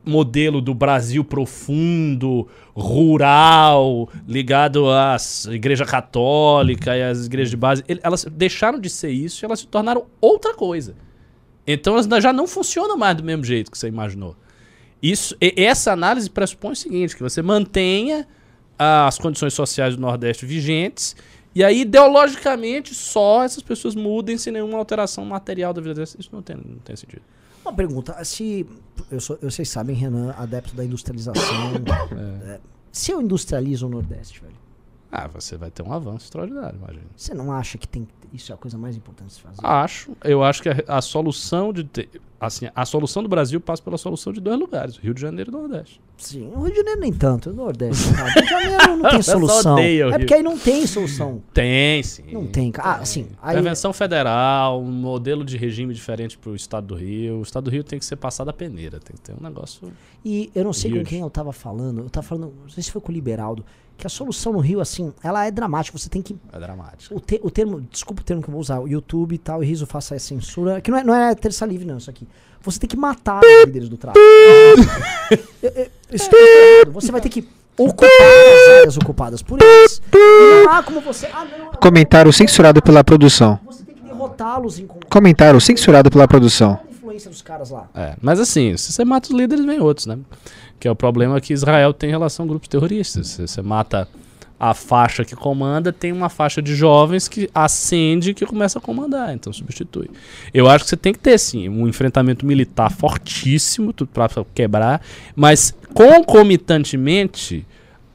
modelo do Brasil profundo, rural, ligado à igreja católica e às igrejas de base, elas deixaram de ser isso e elas se tornaram outra coisa. Então elas já não funcionam mais do mesmo jeito que você imaginou. Isso, essa análise pressupõe o seguinte, que você mantenha as condições sociais do Nordeste vigentes e aí ideologicamente só essas pessoas mudem sem nenhuma alteração material da vida. Isso não tem, não tem sentido. Uma pergunta, se. Eu sou, eu- vocês sabem, Renan, adepto da industrialização. <coughs> é, se eu industrializo o Nordeste, velho, Ah, você vai ter um avanço extraordinário, imagina. você não acha que tem, isso é a coisa mais importante de se fazer? Acho, eu acho que a, a solução de ter, assim, a solução do Brasil passa pela solução de dois lugares, Rio de Janeiro e Nordeste. Sim, o Rio de Janeiro nem tanto, o Nordeste. cara. Rio de Janeiro não tem <laughs> solução. odeia o É porque aí não tem solução. Tem, sim. Não tem, cara. Ah, assim, aí- Intervenção federal, um modelo de regime diferente pro estado do Rio. O estado do Rio tem que ser passado a peneira, tem que ter um negócio. E eu não sei com Rio de- quem eu tava falando. Eu tava falando, não sei se foi com o Liberaldo, que a solução no Rio, assim, ela é dramática. Você tem que. É dramático. O, te- o termo, desculpa o termo que eu vou usar, o YouTube e tal, e Riso faça a censura, que não é, não é terça livre, não, isso aqui. Você tem que matar os líderes do tráfico. Isso tá errado. Você vai ter que ocupar as áreas ocupadas por eles. E não há como você. Ah, não. Comentário censurado pela produção. Você tem que derrotá-los em com Comentário censurado pela produção. influência dos caras lá. É, mas assim, se você mata os líderes, vem outros, né? Que é o problema que Israel tem em relação a grupos terroristas. Você mata a faixa que comanda, tem uma faixa de jovens que acende que começa a comandar, então substitui. Eu acho que você tem que ter, sim, um enfrentamento militar fortíssimo tudo pra quebrar, mas concomitantemente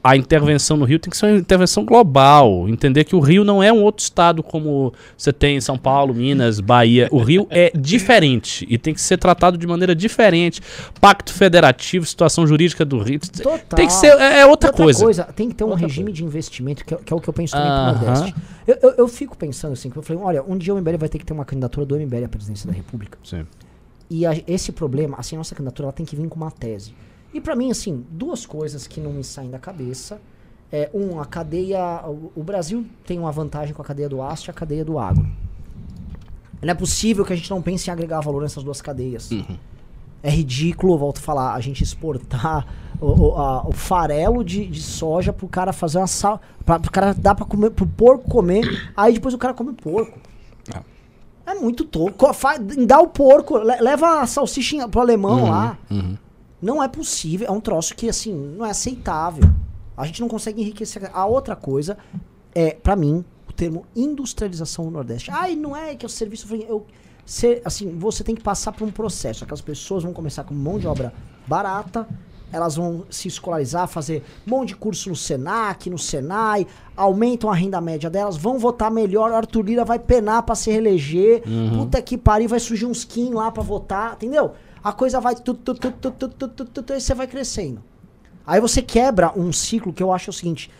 a intervenção no Rio tem que ser uma intervenção global. Entender que o Rio não é um outro estado como você tem em São Paulo, Minas, Bahia. O Rio é diferente e tem que ser tratado de maneira diferente. Pacto federativo, situação jurídica do Rio. Total. Tem que ser. É, é outra, coisa. Tem que ter um Outra regime de investimento, que é, que é o que eu penso também Aham. pro Nordeste. Eu, eu, eu fico pensando assim, que eu falei, olha, um dia o MBL vai ter que ter uma candidatura do MBL à presidência da República. Sim. E a- esse problema, assim, a nossa candidatura ela tem que vir com uma tese. E pra mim, assim, duas coisas que não me saem da cabeça. É, um, a cadeia. O, o Brasil tem uma vantagem com a cadeia do aço e a cadeia do agro. Não é possível que a gente não pense em agregar valor nessas duas cadeias. É ridículo, volto a falar, a gente exportar o, o, a- o farelo de, de soja pro cara fazer uma sal. Pra, pro cara dar pra comer, pro porco comer, aí depois o cara come porco. É muito toco. Dá o porco, le- leva a salsicha pro alemão lá. uhum. Não é possível, é um troço que, assim, não é aceitável. A gente não consegue enriquecer. A outra coisa é, pra mim, o termo industrialização no Nordeste. Ai, não é que é o serviço. eu ser, assim, você tem que passar por um processo. Aquelas pessoas vão começar com mão de obra barata, elas vão se escolarizar, fazer um monte de curso no Senac, no Senai, aumentam a renda média delas, vão votar melhor, Arthur Lira vai penar pra se reeleger, puta que pariu, vai surgir uns skin lá pra votar, entendeu? A coisa vai tu, tu, tu, tu, tu, tu, tu, tu, tu, e você vai crescendo. Aí você quebra um ciclo que eu acho o seguinte,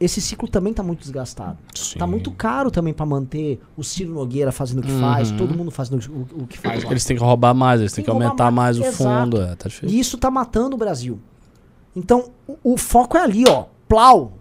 esse ciclo também tá muito desgastado. Sim. Tá muito caro também pra manter o Ciro Nogueira fazendo o que faz, todo mundo fazendo o, o que faz lá. Eles têm que roubar mais, eles têm que que aumentar mais mais, o fundo. É, tá. E isso tá matando o Brasil. Então, o, o foco é ali, ó. Plau.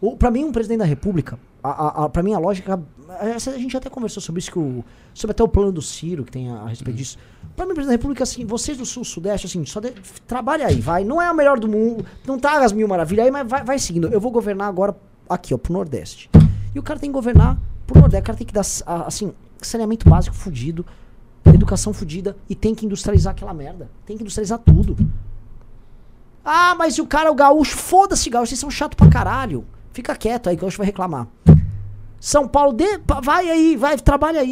O, pra mim, um presidente da República, a, a, a, pra mim a lógica. A gente até conversou sobre isso, que o, sobre até o plano do Ciro, que tem a, a respeito disso. Pra mim, o presidente da República, assim, vocês do Sul-Sudeste, assim, só de, trabalha aí, vai. Não é a melhor do mundo, não tá as mil maravilhas aí, mas vai, vai seguindo. Eu vou governar agora aqui, ó, pro Nordeste. E o cara tem que governar pro Nordeste. O cara tem que dar, assim, saneamento básico fudido, educação fudida e tem que industrializar aquela merda. Tem que industrializar tudo. Ah, mas e o cara, o gaúcho, foda-se, gaúcho, vocês são chato pra caralho. Fica quieto aí, que o gaúcho vai reclamar. São Paulo, pa- vai aí, vai, trabalha aí.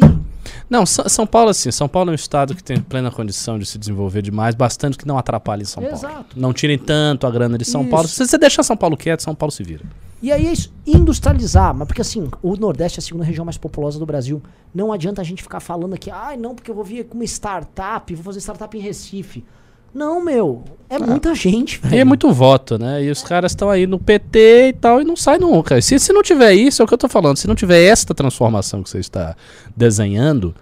Não, São Paulo, assim, São Paulo é um estado que tem plena condição de se desenvolver demais, bastante que não atrapalhe São Paulo. Exato. Não tirem tanto a grana de São Isso. Paulo. Se você deixar São Paulo quieto, São Paulo se vira. E aí é isso, industrializar, mas porque assim, o Nordeste é a segunda região mais populosa do Brasil. Não adianta a gente ficar falando aqui, ai não, porque eu vou vir com uma startup, vou fazer startup em Recife. Não, meu, é muita gente, velho. E é muito voto, né? E os caras estão aí no PT e tal e não sai nunca. Se, se não tiver isso, é o que eu tô falando, se não tiver esta transformação que você está desenhando,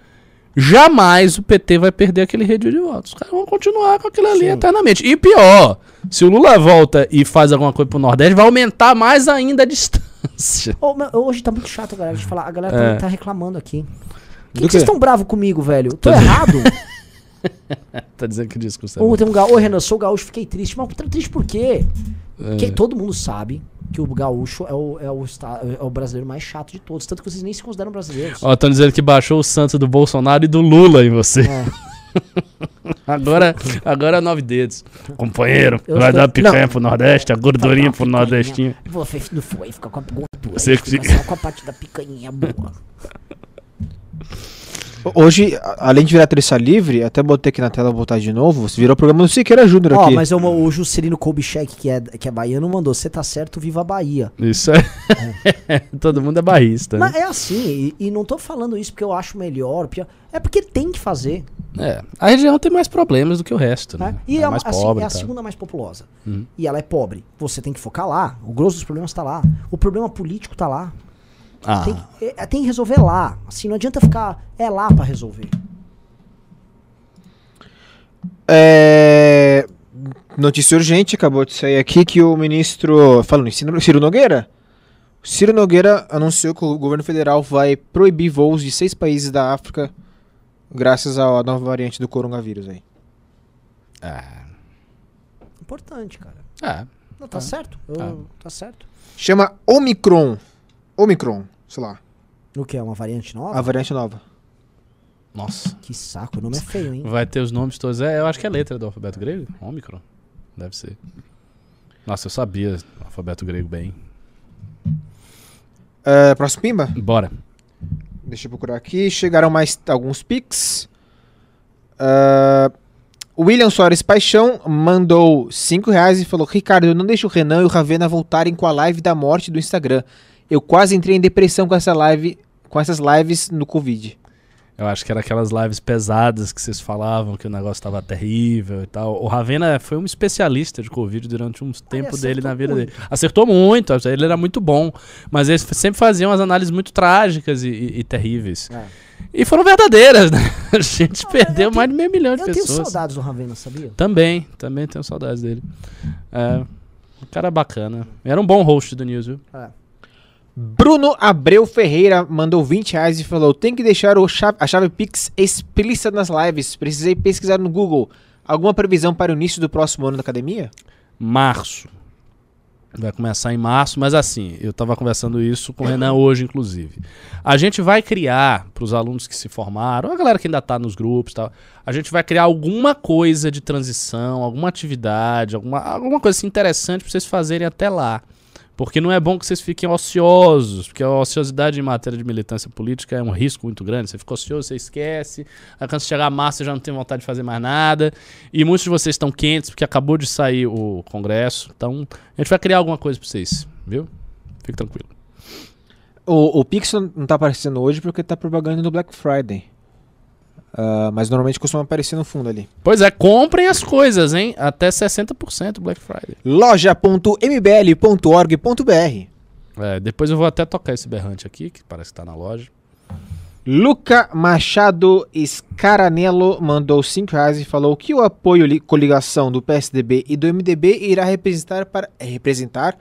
jamais o PT vai perder aquele redil de votos. Os caras vão continuar com aquilo ali Sim. eternamente. E pior, se o Lula volta e faz alguma coisa pro Nordeste, vai aumentar mais ainda a distância. Ô, meu, hoje tá muito chato, galera, de falar. A galera É. tá, tá reclamando aqui. Por que que vocês estão bravos comigo, velho? Tô Tô- errado? <laughs> <laughs> tá dizendo que o discurso é Ou tem um gaúcho, ô Renan, sou gaúcho, fiquei triste. Mas tá triste por quê? É. Porque todo mundo sabe que o gaúcho é o, é, o, é o brasileiro mais chato de todos. Tanto que vocês nem se consideram brasileiros. Ó, estão dizendo que baixou o santo do Bolsonaro e do Lula em você. É. <laughs> Agora, agora é nove dedos. Companheiro, Eu vai estou- dar picanha pro Nordeste, a gordurinha pro. Nordestinho. Você não foi, fica com a gordura. Você fica fica- só com a parte da picanha boa. <laughs> Hoje, a- além de virar terça livre, até botei aqui na tela, vou botar de novo, você virou o programa do Siqueira Júnior Ó, aqui. mas o, o Juscelino Kubitschek, que é, que é baiano, mandou, você tá certo, viva a Bahia. Isso é. <laughs> Todo mundo é barrista. Mas Né? é assim, e, e não tô falando isso porque eu acho melhor, pior. É porque tem que fazer. É. A região tem mais problemas do que o resto, né? né? E é é, mais assim, pobre. é a segunda mais populosa. Uhum. E ela é pobre. Você tem que focar lá. O grosso dos problemas tá lá. O problema político tá lá. Ah, Tem, que- é- tem que resolver lá. Assim, não adianta ficar. É lá pra resolver. É... Notícia urgente, acabou de sair aqui que o ministro. Falando em Ciro Ciro Nogueira. Ciro Nogueira anunciou que o governo federal vai proibir voos de seis países da África graças à nova variante do coronavírus aí. ah, Importante, cara. ah, Não, tá Ah. certo. Eu- Ah. Tá certo. Chama Omicron. Omicron, sei lá. O que? É uma variante nova? A variante nova. Nossa. Que saco, o nome é feio, hein? Vai ter os nomes todos. É, eu acho que é letra do alfabeto grego. Ômicron. Deve ser. Nossa, eu sabia o alfabeto grego bem. É, próximo Pimba? Bora. Deixa eu procurar aqui. Chegaram mais alguns pics. O William Soares Paixão mandou 5 reais e falou: Ricardo, não deixa o Renan e o Ravena voltarem com a live da morte do Instagram. Eu quase entrei em depressão com essa live, com essas lives no Covid. Eu acho que era aquelas lives pesadas que vocês falavam que o negócio tava terrível e tal. O Ravena foi um especialista de Covid durante um tempo dele na vida muito. dele. Acertou muito, ele era muito bom. Mas eles sempre faziam as análises muito trágicas e, e- e terríveis. É. E foram verdadeiras, <laughs> né? A gente Ah, perdeu eu mais de meio milhão de Eu tenho pessoas. saudades do Ravena, sabia? Também, também tenho saudades dele. É, um cara bacana. Era um bom host do News, viu? Bruno Abreu Ferreira mandou 20 reais e falou: tem que deixar chave- a chave Pix explícita nas lives. Precisei pesquisar no Google. Alguma previsão para o início do próximo ano da academia? Março. Vai começar em março, mas assim, eu estava conversando isso com o Renan hoje, inclusive. A gente vai criar, para os alunos que se formaram, a galera que ainda está nos grupos tal, a gente vai criar alguma coisa de transição, alguma atividade, alguma, alguma coisa assim interessante para vocês fazerem até lá. Porque não é bom que vocês fiquem ociosos, porque a ociosidade em matéria de militância política é um risco muito grande. Você fica ocioso, você esquece, aí quando chegar a março você já não tem vontade de fazer mais nada. E muitos de vocês estão quentes porque acabou de sair o congresso. Então, a gente vai criar alguma coisa para vocês, viu? Fique tranquilo. O, o Pix não tá aparecendo hoje porque tá propaganda no Black Friday. Ah, mas normalmente costuma aparecer no fundo ali. Pois é, comprem as coisas, hein? Até 60% Black Friday. loja.mbl.org.br É, depois eu vou até tocar esse berrante aqui, que parece que tá na loja. Luca Machado Scaranello mandou 5 reais e falou que o apoio li- coligação do PSDB e do MDB irá representar para, eh, representar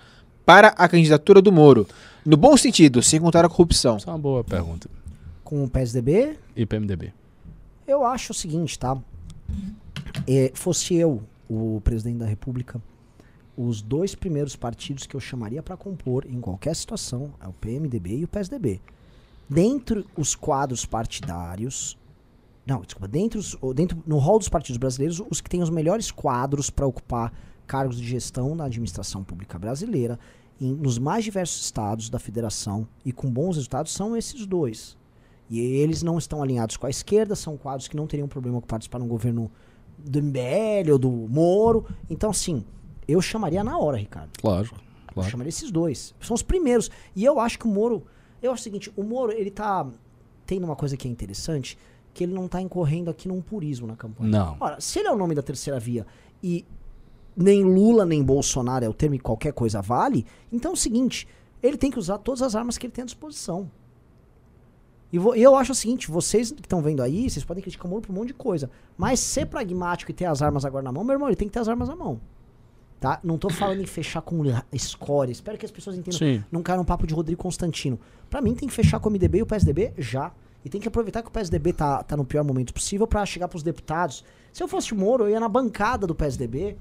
para a candidatura do Moro. No bom sentido, sem contar a corrupção. Isso é uma boa pergunta. Com o PSDB, E PMDB? Eu acho o seguinte, tá? É, fosse eu, o presidente da República, os dois primeiros partidos que eu chamaria para compor em qualquer situação é o PMDB e o PSDB. Dentre os quadros partidários, não, desculpa, dentro, dentro no rol dos partidos brasileiros, os que têm os melhores quadros para ocupar cargos de gestão na administração pública brasileira, em- nos mais diversos estados da federação e com bons resultados são esses dois. E eles não estão alinhados com a esquerda, são quadros que não teriam problema com participar num governo do MBL ou do Moro. Então, assim, eu chamaria na hora, Ricardo. Lógico. Eu Claro. chamaria esses dois. São os primeiros. E eu acho que o Moro. Eu acho o seguinte: o Moro, ele tá tendo uma coisa que é interessante, que ele não tá incorrendo aqui num purismo na campanha. Não. Ora, se ele é o nome da terceira via e nem Lula nem Bolsonaro é o termo e qualquer coisa vale, então é o seguinte: ele tem que usar todas as armas que ele tem à disposição. E eu acho o seguinte: vocês que estão vendo aí, vocês podem criticar o Moro por um monte de coisa, mas ser pragmático e ter as armas agora na mão, meu irmão, ele tem que ter as armas na mão. Tá? Não tô falando em fechar com escória. Espero que as pessoas entendam. Sim. Não cai num papo de Rodrigo Constantino. Pra mim tem que fechar com o MDB e o PSDB já. E tem que aproveitar que o PSDB tá, tá no pior momento possível pra chegar pros deputados. Se eu fosse o Moro, eu ia na bancada do PSDB.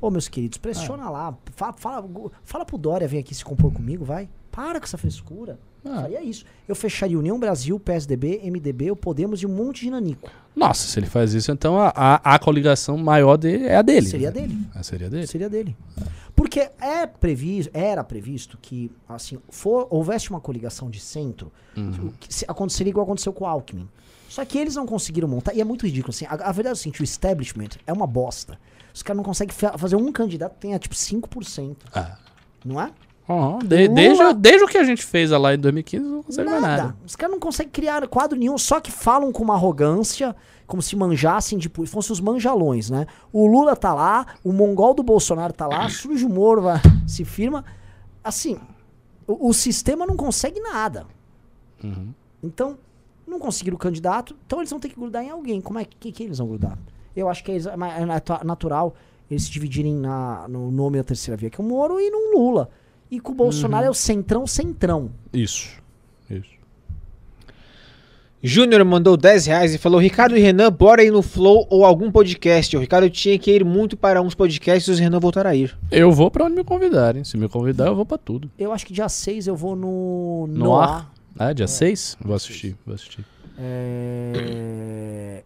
Ô, meus queridos, pressiona lá. Fala, fala, fala pro Dória vir aqui se compor comigo, vai. Para com essa frescura. Ah. Faria isso. Eu fecharia União Brasil, PSDB, MDB, o Podemos e um monte de nanico. Nossa, se ele faz isso, então a, a, a coligação maior dele é a dele. Seria né? dele. É, seria dele. Seria dele. Porque é previsto, era previsto que, assim, for, houvesse uma coligação de centro, o que aconteceria igual aconteceu com o Alckmin. Só que eles não conseguiram montar, e é muito ridículo, assim, a, a verdade é o seguinte, o establishment é uma bosta. Os caras não conseguem fa- fazer um candidato que tenha, tipo, 5%, Ah. não é? Aham, de- Lula- desde, desde o que a gente fez lá em 2015, não consegue mais nada. Os caras não conseguem criar quadro nenhum, só que falam com uma arrogância, como se manjassem, tipo, fossem os manjalões, né? O Lula tá lá, o mongol do Bolsonaro tá lá, surge o Moro, vai, se firma. Assim, o, o sistema não consegue nada. Então, não conseguiram o candidato, então eles vão ter que grudar em alguém. Como é que, que, eles vão grudar? Eu acho que é, é natu- natural eles se dividirem na, no nome da terceira via, que é o Moro, e no Lula. E com o Bolsonaro é o centrão, centrão. Isso. Isso. Júnior mandou 10 reais e falou: Ricardo e Renan, bora ir no Flow ou algum podcast. O Ricardo tinha que ir muito para uns podcasts e o Renan voltar a ir. Eu vou pra onde me convidarem. Se me convidar, eu vou pra tudo. Eu acho que dia 6 eu vou no No ar. Ah, dia 6? Vou assistir, vou assistir. É...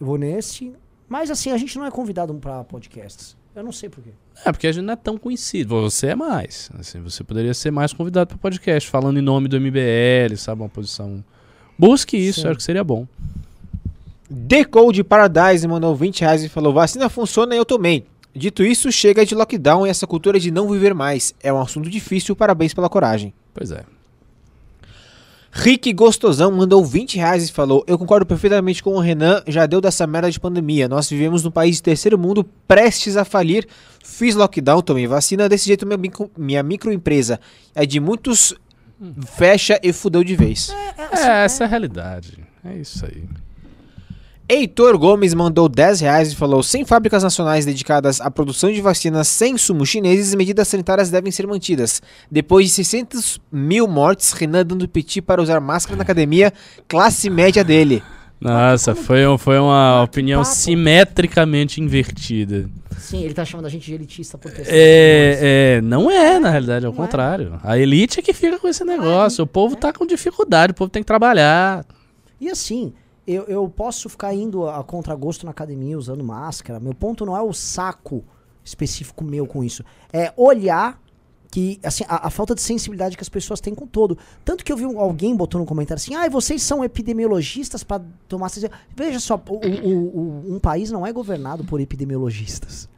Eu vou nesse. Mas assim, a gente não é convidado pra podcasts. Eu não sei porquê. É, porque a gente não é tão conhecido. Você é mais. Assim, você poderia ser mais convidado para podcast, falando em nome do MBL, sabe? Uma posição. Busque isso, Sim. acho que seria bom. Decode Paradise mandou 20 reais e falou: Vacina funciona e eu tomei. Dito isso, chega de lockdown e essa cultura de não viver mais. É um assunto difícil, parabéns pela coragem. Pois é. Rick Gostosão mandou 20 reais e falou: Eu concordo perfeitamente com o Renan, já deu dessa merda de pandemia. Nós vivemos num país de terceiro mundo prestes a falir. Fiz lockdown, tomei vacina, desse jeito minha, micro- minha microempresa é de muitos. Fecha e fudeu de vez. É, essa é a realidade. É isso aí. Heitor Gomes mandou 10 reais e falou: Sem fábricas nacionais dedicadas à produção de vacinas sem insumos chineses, medidas sanitárias devem ser mantidas. Depois de 600 mil mortes, Renan dando piti para usar máscara na academia, classe média dele. Nossa, foi, um- foi uma opinião papo. simetricamente invertida. Sim, ele tá chamando a gente de elitista por ter É, é, não é, na realidade, é o é. contrário. A elite é que fica com esse negócio. O povo tá com dificuldade, o povo tem que trabalhar. E assim, eu, eu posso ficar indo a contragosto na academia usando máscara. Meu ponto não é o saco específico meu com isso. É olhar que, assim, a, a falta de sensibilidade que as pessoas têm com todo. Tanto que eu vi alguém botou no comentário assim, ah, vocês são epidemiologistas para tomar... essa-" Veja só, o- o- o- um país não é governado por epidemiologistas.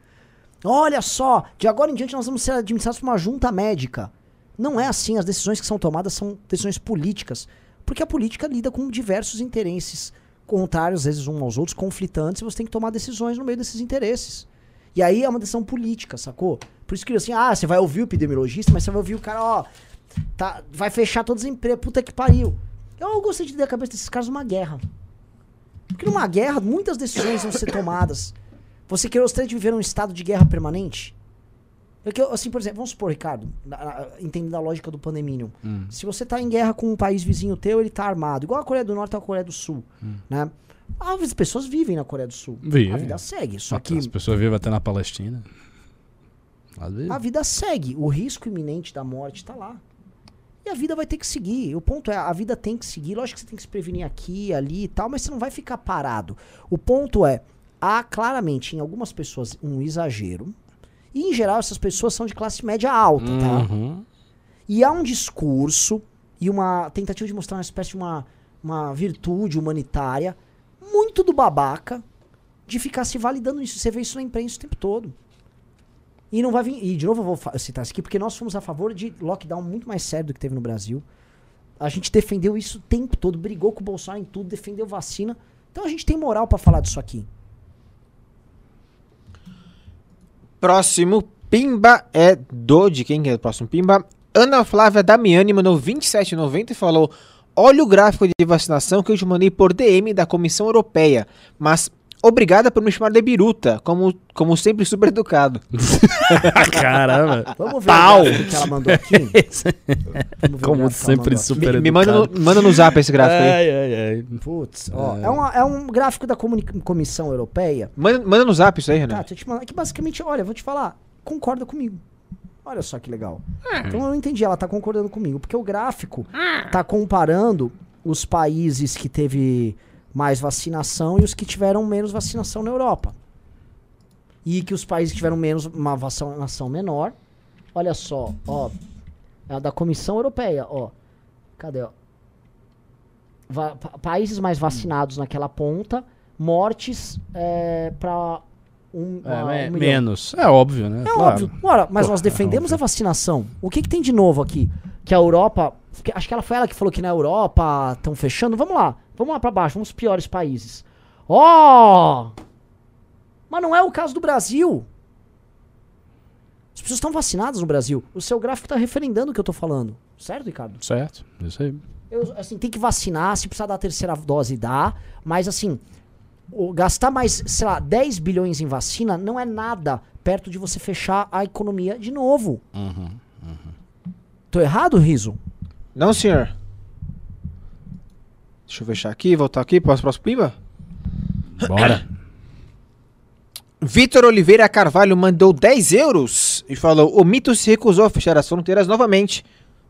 Olha só, de agora em diante nós vamos ser administrados por uma junta médica. Não é assim, as decisões que são tomadas são decisões políticas. Porque a política lida com diversos interesses contrários, às vezes, uns aos outros, conflitantes, e você tem que tomar decisões no meio desses interesses. E aí é uma decisão política, sacou? Por isso que assim, ah, você vai ouvir o epidemiologista, mas você vai ouvir o cara, ó, tá, vai fechar todas as empresas, puta que pariu. Eu gostei de ter a cabeça desses caras numa guerra. Porque numa guerra, muitas decisões vão ser tomadas. Você quer gostaria de viver num estado de guerra permanente? Porque, assim, por exemplo, vamos supor, Ricardo, entendendo a lógica do Pandeminium. Se você tá em guerra com um país vizinho teu, ele tá armado. Igual a Coreia do Norte a Coreia do Sul, né? As pessoas vivem na Coreia do Sul. Vivem. A vida segue. Só que As pessoas vivem até na Palestina. A vida segue. O risco iminente da morte tá lá. E a vida vai ter que seguir. O ponto é, a vida tem que seguir. Lógico que você tem que se prevenir aqui, ali e tal, mas você não vai ficar parado. O ponto é, há claramente em algumas pessoas um exagero. E em geral essas pessoas são de classe média alta, tá? Uhum. E há um discurso e uma tentativa de mostrar uma espécie de uma, uma virtude humanitária muito do babaca de ficar se validando isso. Você vê isso na imprensa o tempo todo. E não vai vir. E de novo eu vou citar isso aqui, porque nós fomos a favor de lockdown muito mais sério do que teve no Brasil. A gente defendeu isso o tempo todo, brigou com o Bolsonaro em tudo, defendeu vacina. Então a gente tem moral pra falar disso aqui. Próximo Pimba é do. De quem que é o próximo Pimba? Ana Flávia Damiani mandou 27,90 e falou: Olha o gráfico de vacinação que eu te mandei por DM da Comissão Europeia, mas Obrigada por me chamar de biruta, como, como sempre super educado. <laughs> Caramba. Vamos ver Pau. o que ela mandou aqui. <laughs> Como sempre, super Me, me manda, no, manda no zap esse gráfico aí. Ai, ai, ai. Putz, ó, é, uma- é um gráfico da comuni- Comissão Europeia. Manda, manda no zap isso aí, Tá, Renan. deixa eu te mandar. Que basicamente, olha, eu vou te falar, concorda comigo. Olha só que legal. Então eu não entendi, ela tá concordando comigo, porque o gráfico tá comparando os países que teve mais vacinação e os que tiveram menos vacinação na Europa. E que os países que tiveram menos uma vacinação menor, olha só, ó, é a da Comissão Europeia, ó. Cadê, ó? Va- pa- países mais vacinados naquela ponta, mortes é, para um, É, um menos. É óbvio, né? É óbvio. Ora, mas Pô, nós é defendemos óbvio. a vacinação. O que, que tem de novo aqui? Que a Europa. que- acho que ela foi ela que falou que na Europa estão fechando. Vamos lá. Vamos lá pra baixo. Vamos os piores países. Ó! Mas não é o caso do Brasil. As pessoas estão vacinadas no Brasil. O seu gráfico tá referendando o que eu tô falando. Certo, Ricardo? Certo, isso aí. Eu, assim, tem que vacinar, se precisar da terceira dose, dá. Mas, assim, o- gastar mais, sei lá, 10 bilhões em vacina não é nada perto de você fechar a economia de novo. Uhum. Tô errado, Riso? Não, senhor. Deixa eu fechar aqui, voltar aqui, posso próximo pimba? Bora. Vitor Oliveira Carvalho mandou 10 euros e falou: O mito se recusou a fechar as fronteiras novamente.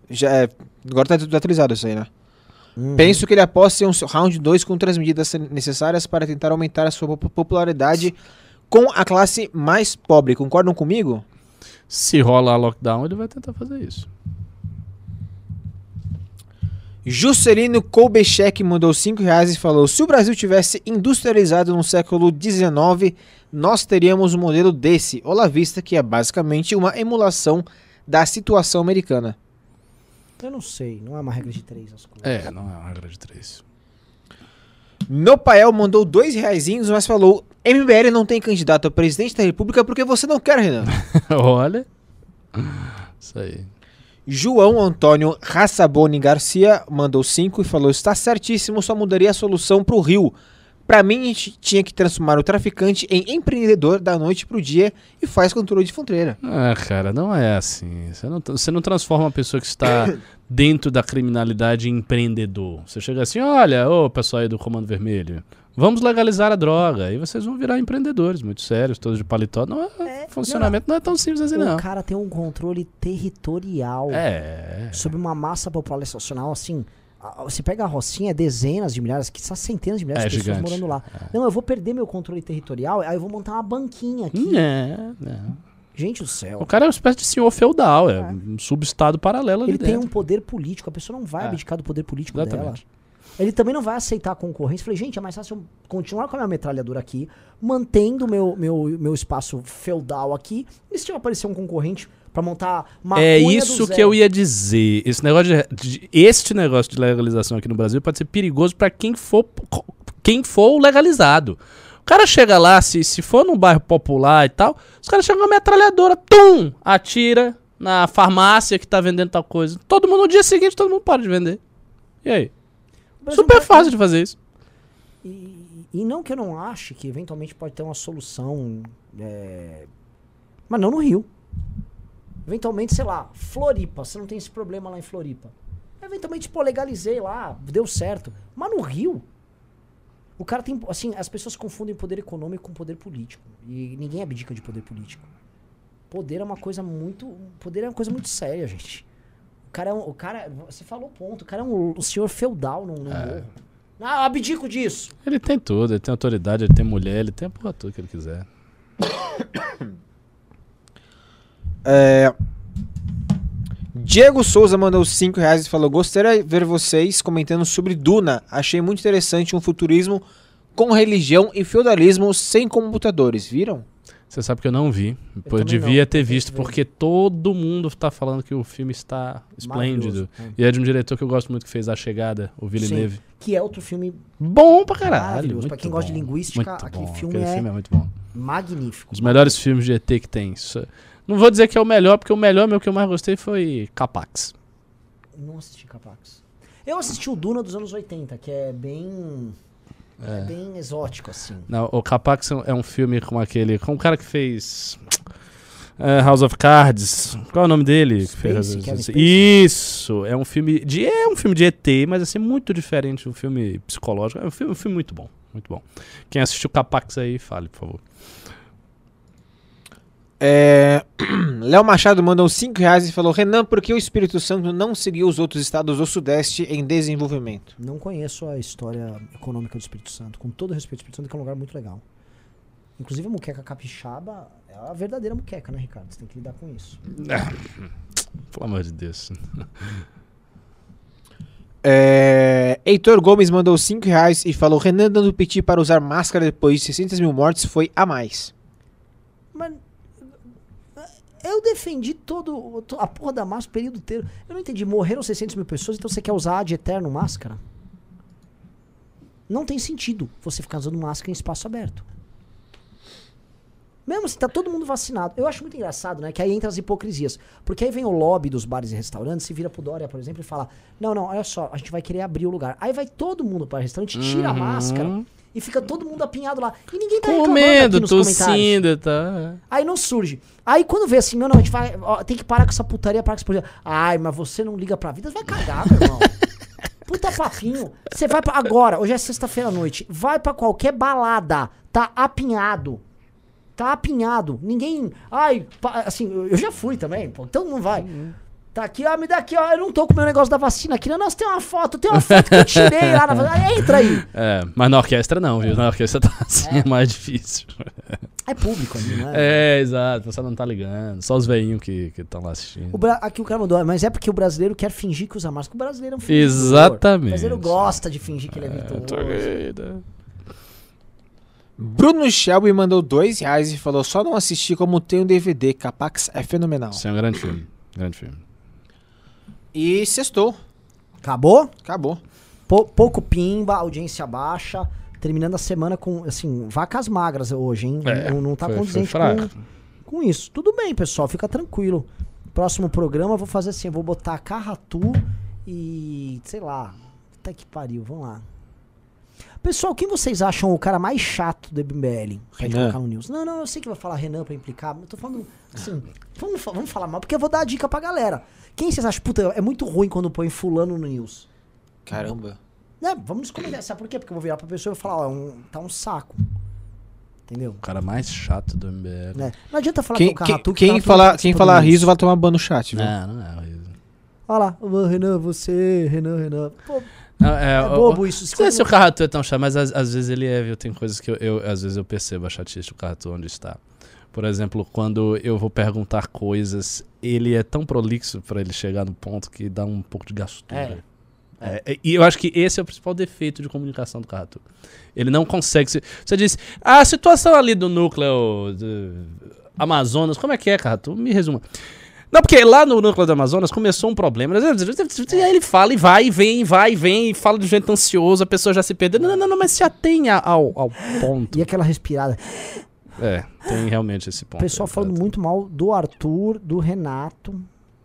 Já é, agora tá tudo atualizado isso aí, né? Penso que ele aposta em um round 2 com outras medidas necessárias para tentar aumentar a sua pop- popularidade com a classe mais pobre. Concordam comigo? Se rolar lockdown, ele vai tentar fazer isso. Juscelino Kolbechek mandou 5 reais e falou: Se o Brasil tivesse industrializado no século XIX, nós teríamos um modelo desse, Olavista, que é basicamente uma emulação da situação americana. Eu não sei, não é uma regra de três as coisas. É, não é uma regra de três. Nopael mandou dois reaisinhos, mas falou: MBL não tem candidato a presidente da república porque você não quer, Renan. <laughs> Olha. Isso aí. João Antônio Rassaboni Garcia mandou 5 e falou: Está certíssimo, só mudaria a solução pro Rio. Pra mim, a gente tinha que transformar o traficante em empreendedor da noite pro dia e faz controle de fronteira. Ah, cara, não é assim. Você não, você não transforma uma pessoa que está dentro da criminalidade em empreendedor. Você chega assim, olha, ô pessoal aí do Comando Vermelho, vamos legalizar a droga. Aí vocês vão virar empreendedores, muito sérios, todos de paletó. Não é, funcionamento não, é tão simples assim, o não. cara tem um controle territorial É. sobre uma massa populacional assim. Você pega a Rocinha, é dezenas de milhares, que são centenas de milhares É de pessoas gigante. morando lá. Não, eu vou perder meu controle territorial, aí eu vou montar uma banquinha aqui. É, é. Gente do céu. O cara é uma espécie de senhor feudal, é um subestado paralelo ali Ele tem dentro. um poder político, a pessoa não vai É. abdicar do poder político Exatamente. dela. Ele também não vai aceitar a concorrência. Falei, gente, é mais fácil eu continuar com a minha metralhadora aqui, mantendo meu, meu, meu espaço feudal aqui, e se aparecer um concorrente pra montar uma É isso que eu ia dizer. Esse negócio de, de- este negócio de legalização aqui no Brasil pode ser perigoso pra quem for quem for legalizado. O cara chega lá, se, se for num bairro popular e tal, os caras chegam com a metralhadora, tum, atira na farmácia que tá vendendo tal coisa. Todo mundo no dia seguinte todo mundo para de vender. E aí? Super fácil de fazer isso. E, e não que eu não ache que eventualmente pode ter uma solução. é, Mas não no Rio. Eventualmente, sei lá, Floripa, você não tem esse problema lá em Floripa. Eventualmente, pô, legalizei lá, deu certo. Mas no Rio, o cara tem. Assim, as pessoas confundem poder econômico com poder político. E ninguém abdica de poder político. Poder é uma coisa muito. Poder é uma coisa muito séria, gente. O cara é um. O cara, você falou ponto, o cara é um, um senhor feudal num, num morro. Ah, eu abdico disso. Ele tem tudo, ele tem autoridade, ele tem mulher, ele tem a porra toda que ele quiser. <coughs> É, Diego Souza mandou 5 reais e falou: Gostaria de ver vocês comentando sobre Duna. Achei muito interessante um futurismo com religião e feudalismo sem computadores. Viram? Você sabe que eu não vi. Eu devia não, ter visto, porque todo mundo tá falando que o filme está esplêndido. Maravilhoso, E é de um diretor que eu gosto muito que fez A Chegada, o Villeneuve. Que é outro filme Bom pra caralho. Pra quem gosta de bom, linguística, aquele bom. filme Aquele é- filme é muito bom. Magnífico. dos melhores filmes de ET que tem. Não vou dizer que é o melhor, porque o melhor, meu que eu mais gostei foi Capax. Não assisti Capax. Eu assisti o Duna dos anos 80, que é bem. É. bem exótico, assim. Não, o Capax é um- é um filme com aquele. Com o cara que fez. é, House of Cards. Qual é o nome dele? Que fez-. Isso! É um filme de. É um filme de ET, mas assim, muito diferente. Um filme psicológico. É um filme, um filme muito bom. Muito bom. Quem assistiu Capax aí, fale, por favor. É, <clears throat> Léo Machado mandou 5 reais e falou: Renan, por que o Espírito Santo não seguiu os outros estados do Sudeste em desenvolvimento? Não conheço a história econômica do Espírito Santo. Com todo respeito, o Espírito Santo é um lugar muito legal. Inclusive a muqueca capixaba é a verdadeira muqueca, né, Ricardo? Você tem que lidar com isso. Pelo amor de Deus. <laughs> É, Heitor Gomes mandou 5 reais e falou: Renan dando piti para usar máscara depois de 600 mil mortes foi a mais. Mas eu defendi todo to- a porra da máscara o período inteiro. Eu não entendi. Morreram 600 mil pessoas, então você quer usar de eterno máscara? Não tem sentido você ficar usando máscara em espaço aberto. Mesmo se tá todo mundo vacinado. Eu acho muito engraçado, né? Que aí entra as hipocrisias. Porque aí vem o lobby dos bares e restaurantes, se vira pro Dória, por exemplo, e fala: Não, não, olha só, a gente vai querer abrir o lugar. Aí vai todo mundo para o restaurante, tira a Uhum. máscara e fica todo mundo apinhado lá. E ninguém tá reclamando Comendo, aqui nos comentários. tossindo tal. Aí não surge. Aí quando vê assim, não, não, a gente vai. ó, tem que parar com essa putaria, parar com essa putaria. Ai, mas você não liga pra vida, você vai cagar, meu irmão. <laughs> Puta papinho. Você vai pra. Agora, hoje é sexta-feira à noite. Vai pra qualquer balada. Tá apinhado. Tá apinhado. Ninguém. Ai, pa- assim, eu já fui também, pô. Então não vai. Tá aqui, ó, me dá aqui, ó. Eu não tô com o meu negócio da vacina aqui. Não, Nossa, tem uma foto, tem uma foto que eu tirei lá na <laughs> vacina. Entra aí. É, mas na orquestra não, viu? Na orquestra tá assim, é mais difícil. É público ali, não é? É, exato, você não tá ligando. Só os veinhos que estão lá assistindo. O Bra- aqui o cara mandou, mas é porque o brasileiro quer fingir que usa máscara. O brasileiro é um fingidor. Exatamente. O brasileiro gosta de fingir que ele é É, virtuoso. tô doido. Bruno Shelby mandou 2 reais e falou: Só não assisti como tem um DVD. Capax é fenomenal. Isso é um grande filme. Grande filme. E sextou. Acabou? Acabou. Pou- pouco pimba, audiência baixa. Terminando a semana com, assim, vacas magras hoje, hein? É, não, não tá foi- foi condizente fraco. com, com isso. Tudo bem, pessoal, fica tranquilo. Próximo programa eu vou fazer assim, eu vou botar Carratu e, sei lá, até que pariu, vamos lá. Pessoal, quem vocês acham o cara mais chato do gente Renan. news. Não, não, eu sei que vai falar Renan pra implicar, mas eu tô falando assim, vamos, vamos falar mal, porque eu vou dar a dica pra galera. Quem vocês acham, puta, é muito ruim quando põe fulano no news? Caramba. Vamos comentar. Sabe por quê? Porque eu vou virar pra pessoa e falar, ó, é um- tá um saco. Entendeu? O cara mais chato do MBL. Né? Não adianta falar Quem, que o Carratu... quem, que quem Carratu falar, quem falar riso vai tomar ban no chat, viu? Não, não é horrível. Olha lá, Renan, você, Renan, Renan. Pô, Não, é, é o- bobo isso. Não Se sei se o Carratu é tão chato, mas às, às vezes ele é, viu? Tem coisas que eu, eu- às vezes eu percebo a chatice do Carratu onde está. Por exemplo, quando eu vou perguntar coisas, ele é tão prolixo pra ele chegar no ponto que dá um pouco de gastura. É, é, e eu acho que esse é o principal defeito de comunicação do Carratu. Ele não consegue. se- Você disse, "Ah, a situação ali do núcleo do Amazonas, como é que é, Carratu? Me resuma. Não, porque lá no núcleo do Amazonas começou um problema. E aí ele fala e vai, e vem, vai, e vem, e fala de jeito ansioso, a pessoa já se perdeu. Não, não, não, mas se atenha ao, ao ponto. E aquela respirada. É, tem realmente esse ponto. O pessoal aí, falando Carratu. muito mal do Arthur, do Renato,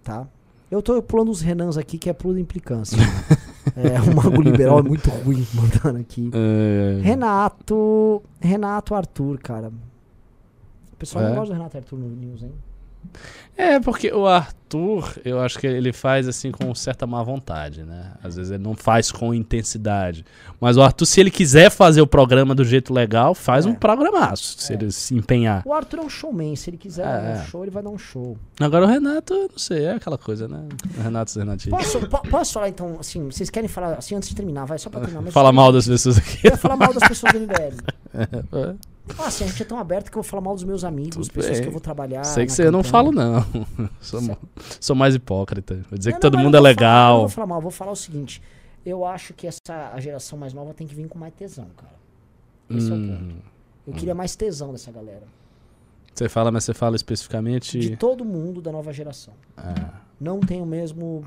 tá? Eu tô pulando os Renans aqui, que é pula implicância. <laughs> é, o Mago Liberal é muito ruim <laughs> mandando aqui. É, Renato. Renato Arthur, cara. O pessoal É? não gosta do Renato Arthur no News, hein? É, porque o Arthur, eu acho que ele faz assim com certa má vontade, né? Às vezes ele não faz com intensidade. Mas o Arthur, se ele quiser fazer o programa do jeito legal, faz É. um programaço, se É. ele se empenhar. O Arthur é um showman. Se ele quiser É, dar um é. show, ele vai dar um show. Agora o Renato, não sei, é aquela coisa, né? O Renato Renatinho. Posso, po- posso falar então, assim, vocês querem falar assim antes de terminar, vai só pra terminar. Fala mal das pessoas aqui. Eu ia falar mal das pessoas do <laughs> MBL. É, Ah, assim, a gente é tão aberto que eu vou falar mal dos meus amigos, Tudo pessoas bem. que eu vou trabalhar. Sei que você eu não falo, não. <laughs> Sou, sou mais hipócrita. Vou dizer Não, que todo não, mundo é vou falar- não legal. vou falar mal, eu vou falar o seguinte. Eu acho que essa a geração mais nova tem que vir com mais tesão, cara. Esse é o Hum, ponto. Eu queria mais tesão dessa galera. Você fala, mas você fala especificamente. De todo mundo da nova geração. Ah, Não tem o mesmo,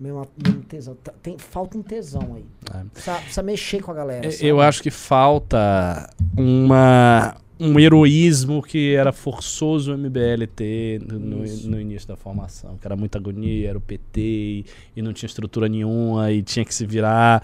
mesmo, mesmo tesão. Tá- Tem, falta um tesão aí. É. Precisa, precisa mexer com a galera. É, sabe? Eu acho que falta uma, um heroísmo que era forçoso o MBL ter no, no- início da formação. Que era muita agonia, era o PT e, e não tinha estrutura nenhuma e tinha que se virar.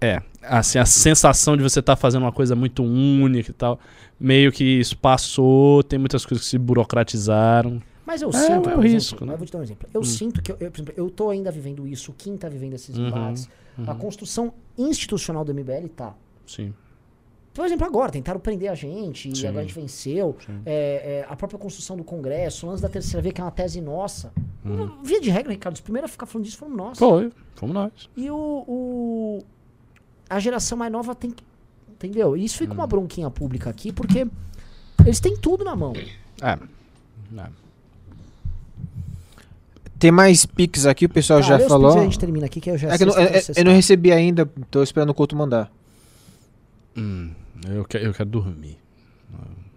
É, assim, a sensação de você estar fazendo uma coisa muito única e tal. Meio que isso passou, tem muitas coisas que se burocratizaram. Mas eu É, sinto, é o por exemplo, risco, né? eu vou te dar um exemplo. Eu sinto que, eu, eu, por exemplo, eu tô ainda vivendo isso, o Kim tá vivendo esses Uhum, embates. A construção institucional do MBL tá. Sim. Por exemplo, agora, tentaram prender a gente, e Sim. agora a gente venceu. É, é, a própria construção do Congresso, o lance da terceira via, que é uma tese nossa. Via de regra, Ricardo, os primeiros a ficar falando disso foram nós. Foi, fomos nós. E o, o- A geração mais nova tem que. Entendeu? E isso fica uma bronquinha pública aqui, porque eles têm tudo na mão. É. é. Tem mais pics aqui, o pessoal Tá, já falou. A gente termina aqui, que eu já É que eu, não- é- é- eu não recebi ainda, tô esperando o Couto mandar. Hum, eu, que- eu quero dormir.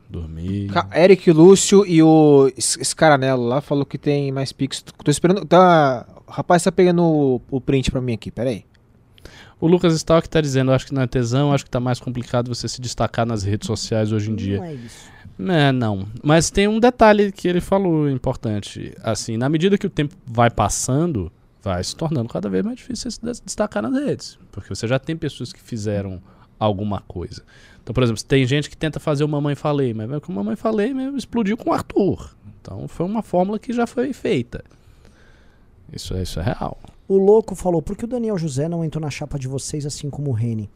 Dormir. Ca- Eric Lúcio e o Scaranello lá falou que tem mais pics. Tô esperando. Tá, o rapaz tá pegando o, o print pra mim aqui, peraí. O Lucas Stalk tá dizendo, acho que não é tesão, acho que tá mais complicado você se destacar nas redes sociais hoje em dia. Não é isso. É, não. Mas tem um detalhe que ele falou importante. Assim, na medida que o tempo vai passando, vai se tornando cada vez mais difícil você se des- destacar nas redes. Porque você já tem pessoas que fizeram alguma coisa. Então, por exemplo, tem gente que tenta fazer o Mamãe Falei, mas o Mamãe Falei mesmo explodiu com o Arthur. Então foi uma fórmula que já foi feita. Isso é, isso é real. O louco falou, por que o Daniel José não entrou na chapa de vocês assim como o Reni?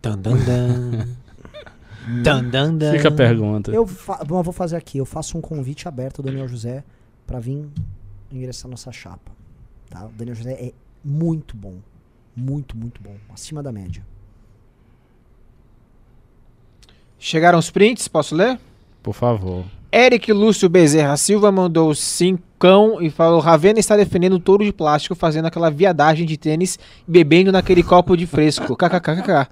Dan, dan, dan. Dan, <laughs> dan, dan. Fica a pergunta. Eu fa- bom, eu vou fazer aqui, eu faço um convite aberto ao Daniel José pra vir ingressar nossa chapa. Tá? O Daniel José é muito bom. Muito, muito bom. Acima da média. Chegaram os prints, posso ler? Por favor. Eric Lúcio Bezerra Silva mandou cincão e falou: Ravena está defendendo o touro de plástico fazendo aquela viadagem de tênis bebendo naquele copo de fresco. <laughs> KKKKK.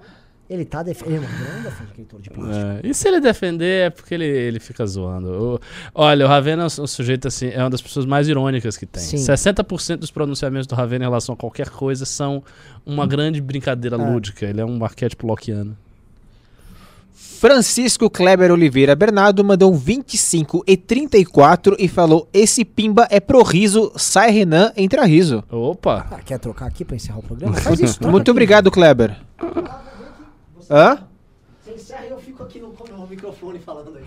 Ele tá defendendo. Ele não defende aquele touro de plástico. É, e se ele defender, é porque ele, ele fica zoando. O- olha, o Ravena é um, sujeito assim, é uma das pessoas mais irônicas que tem. Sim. 60% dos pronunciamentos do Ravena em relação a qualquer coisa são uma grande brincadeira É. lúdica. Ele é um arquétipo lockiano. Francisco Kleber Oliveira Bernardo mandou um 25 e 34 e falou: Esse pimba é pro riso, sai Renan, entra riso. Opa! Ah, quer trocar aqui pra encerrar o programa? Faz <laughs> isso. Muito aqui. obrigado, Kleber. Hã? Você encerra e eu fico aqui no, no microfone falando aí.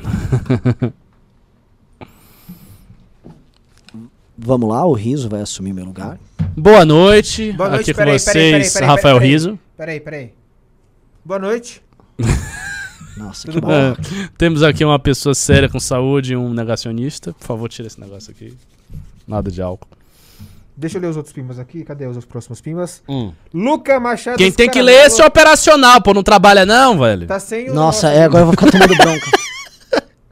<laughs> Vamos lá, o Riso vai assumir meu lugar. Boa noite. Boa noite, Aqui com vocês, peraí, peraí, peraí, Rafael peraí. Riso. Peraí, peraí. Boa noite. Nossa, que bom? É, temos aqui uma pessoa séria com saúde e um negacionista. Por favor, tira esse negócio aqui. Nada de álcool. Deixa eu ler os outros pimbas aqui. Cadê os próximos pimbas? Luca Machado. Hum. Quem tem que ler esse é operacional, pô. Não trabalha não, velho. Tá sem o. Nossa, nosso- é, agora eu vou ficar tomando <laughs> bronca.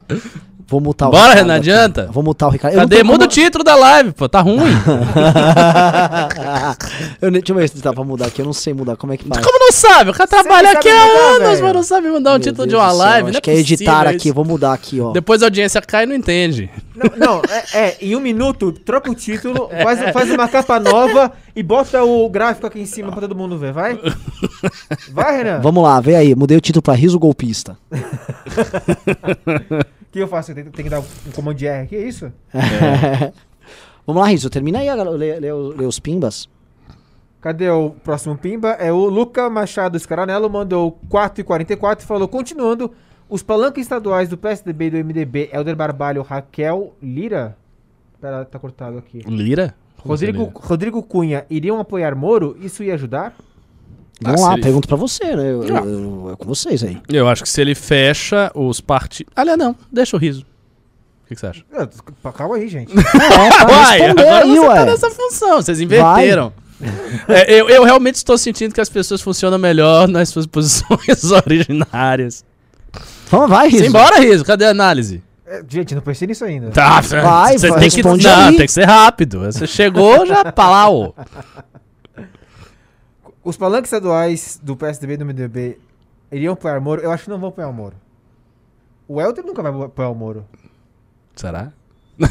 <laughs> Vou mutar o Bora, Ricardo Renan, aqui. adianta. Vou mutar o Ricardo. Eu não Cadê? tenho Muda o como- título da live, pô. Tá ruim. <laughs> eu, nem- deixa eu ver se dá pra mudar aqui. Eu não sei mudar. Como é que faz? Como não sabe? O cara trabalha não aqui há mudar, anos, velho. mas não sabe mandar o Meu título Deus de uma do céu, live. Acho não é que é editar aqui. Vou mudar aqui, ó. Depois a audiência cai e não entende. Não, não, é, é, em um minuto, troca o título, faz, faz uma capa nova e bota o gráfico aqui em cima pra todo mundo ver, vai? Vai, Renan? Vamos lá, vê aí. Mudei o título pra Riso Golpista. O <laughs> que eu faço? Eu tenho, tenho que dar um comando de R aqui, é isso? <laughs> Vamos lá, Riso. Termina aí, lê, lê os- lê os pimbas. Cadê o próximo pimba? É o Luca Machado Scaranello, mandou 4,44 e falou, continuando, os palanques estaduais do PSDB e do MDB, Helder Barbalho, Raquel Lira, pera, tá cortado aqui. Lira? Rodrigo? Rodrigo Cunha, iriam apoiar Moro? Isso ia ajudar? Vamos Ah, lá, ele- pergunto pra você, né? Eu, eu- eu- é com vocês aí. Eu acho que se ele fecha os partidos. Aliás, não. Deixa o riso. O que, que você acha? Ah, Calma aí, gente. <laughs> É, pra Uai, agora aí, você tá ué. nessa função. Vocês inverteram. É, eu, eu realmente estou sentindo que as pessoas funcionam melhor nas suas posições <laughs> originárias. Vamos, vai, Riso. Simbora, Riso. Cadê a análise? É, gente, não pensei nisso ainda. Tá, Vai, você vai, tem que, responde não, aí. tem que ser rápido. Você chegou, já palau. Os palanques estaduais do PSDB e do MDB iriam apoiar Moro? Eu acho que não vão apoiar o Moro. O Helder nunca vai apoiar o Moro. Será? <laughs>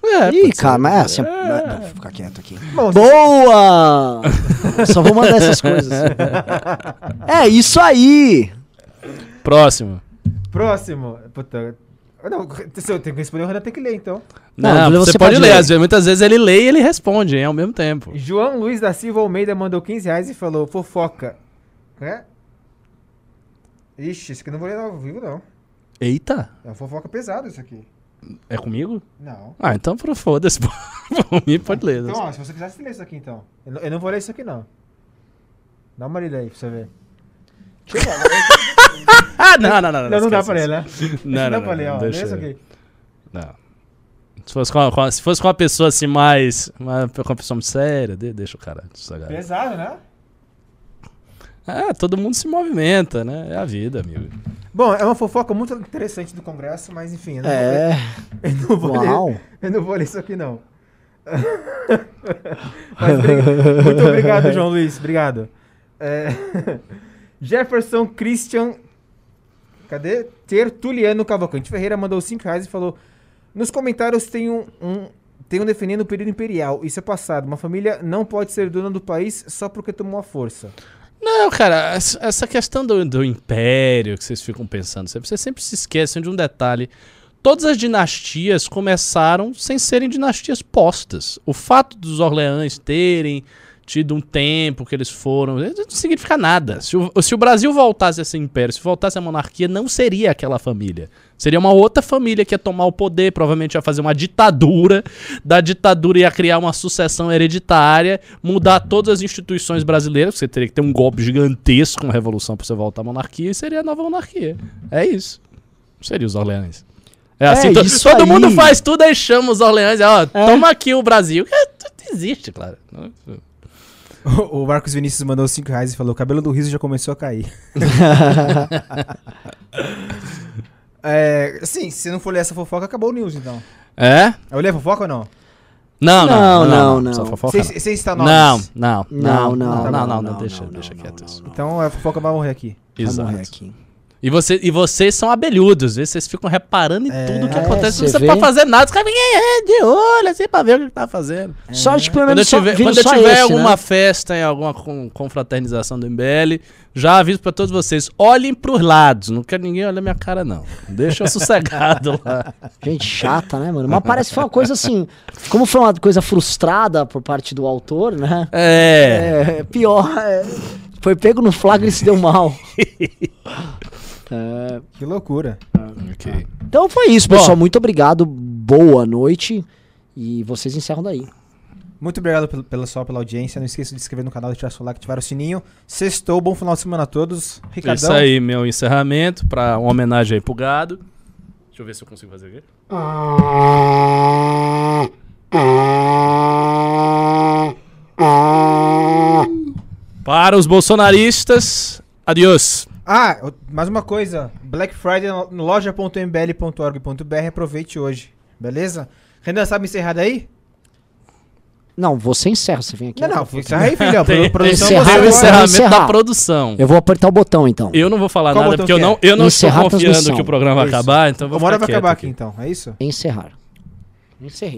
É, Ih, pode ser. cara, mas é assim. Não, não, vou ficar quieto aqui. Bom, Boa! <laughs> Só vou mandar essas coisas. <laughs> É isso aí! Próximo. Próximo. Puta, Não, se eu tenho que responder, o Renan tem que ler, então. Não, Não, você você, pode pode ler. ler. às vezes- muitas vezes ele lê e ele responde, hein, ao mesmo tempo. João Luiz da Silva Almeida mandou 15 reais e falou, fofoca. É? Ixi, isso aqui eu não vou ler ao vivo, não. Eita, É uma fofoca pesada isso aqui. é comigo? Não. Ah, então pro- foda-se. <laughs> Por mim, pode ler. Então, ó, se você quiser, você lê isso aqui, então. Eu não, eu não vou ler isso aqui, não. Dá uma lida aí pra você ver. Chega, <laughs> Ah, não, não, não. não, não, dá esquece pra ler, né? <laughs> isso. Não, dá não, pra ler, não, ó. deixa aqui. Não. Se fosse com, uma- se fosse com uma pessoa assim mais. Uma, com uma pessoa muito séria, de- deixa o cara. Pesado, né? Ah, todo mundo se movimenta, né? É a vida, amigo. Bom, é uma fofoca muito interessante do Congresso, mas enfim, eu não, É. vou, <laughs> eu não vou Uau. ler. Eu não vou ler isso aqui, não. Mas muito obrigado, João Luiz. Obrigado. É, Jefferson Christian. Cadê? Tertuliano Cavalcante Ferreira mandou 5 reais e falou: Nos comentários tem um, um, tem um defendendo o período imperial. Isso é passado. Uma família não pode ser dona do país só porque tomou a força. Não, cara, essa questão do, do império que vocês ficam pensando, vocês sempre se esquecem de um detalhe. Todas as dinastias começaram sem serem dinastias postas. O fato dos Orleães terem tido um tempo que eles foram, isso não significa nada. Se o, se o Brasil voltasse a ser império, se voltasse a monarquia, não seria aquela família. Seria uma outra família que ia tomar o poder, provavelmente ia fazer uma ditadura. Da ditadura ia criar uma sucessão hereditária, mudar todas as instituições brasileiras. Você teria que ter um golpe gigantesco, uma revolução para você voltar à monarquia, e seria a nova monarquia. É isso. Seria os Orleães. É assim, to- isso todo aí. mundo faz tudo, aí chama os Orleães, ó, toma aqui o Brasil. É, existe, claro. <laughs> O Marcos Vinícius mandou 5 reais e falou: o cabelo do riso já começou a cair. <laughs> é, sim, se não for ler essa fofoca, acabou o news, então. É? Eu li a fofoca ou não? Não, não, Não, não. não, não. Só fofoca, Sem, não. citar Não, nomes. não, Não, não, não, deixa, deixa quieto isso. Então a fofoca vai morrer aqui. Exato. Vamos morrer aqui. E, você, e vocês são abelhudos, viu? vocês ficam reparando em tudo que É, acontece. você Não precisa fazer nada, os caras ficam é, de olho assim pra ver o que tá fazendo. Sorte que pelo Quando eu menos só, tiver, viram quando eu só tiver esse, alguma né? festa em alguma con- confraternização do MBL, já aviso pra todos vocês: olhem pros lados. Não quero ninguém olhar minha cara, não. Deixa eu sossegado lá. <laughs> Gente chata, né, mano? Mas parece que foi uma coisa assim. Como foi uma coisa frustrada por parte do autor, né? É. É, pior. é, foi pego no flagra e se deu mal. <laughs> É, Que loucura. Ok. então foi isso, Bom. pessoal. Muito obrigado. Boa noite. E vocês encerram daí. Muito obrigado pelo, pela sua pela audiência. Não esqueça de se inscrever no canal, deixar seu like, ativar o sininho. Sextou, bom final de semana a todos. Ricardão. Isso aí, meu encerramento, pra uma homenagem aí pro gado. Deixa eu ver se eu consigo fazer aqui. Para os bolsonaristas, adiós. Ah, mais uma coisa. Black Friday no loja.mbl.org.br. Aproveite hoje. Beleza? Renan, sabe encerrar daí? Não, você encerra, você vem aqui. Não, não. Encerra aí, filhão. Tem, Pro- produção encerrar, você encerramento encerrar. da produção. Eu vou apertar o botão então. Eu não vou falar Qual nada porque eu não, é? eu não Encerrar estou confiando que o programa vai acabar, então eu vou Uma hora vai acabar aqui então. É isso? Encerrar. Encerrei.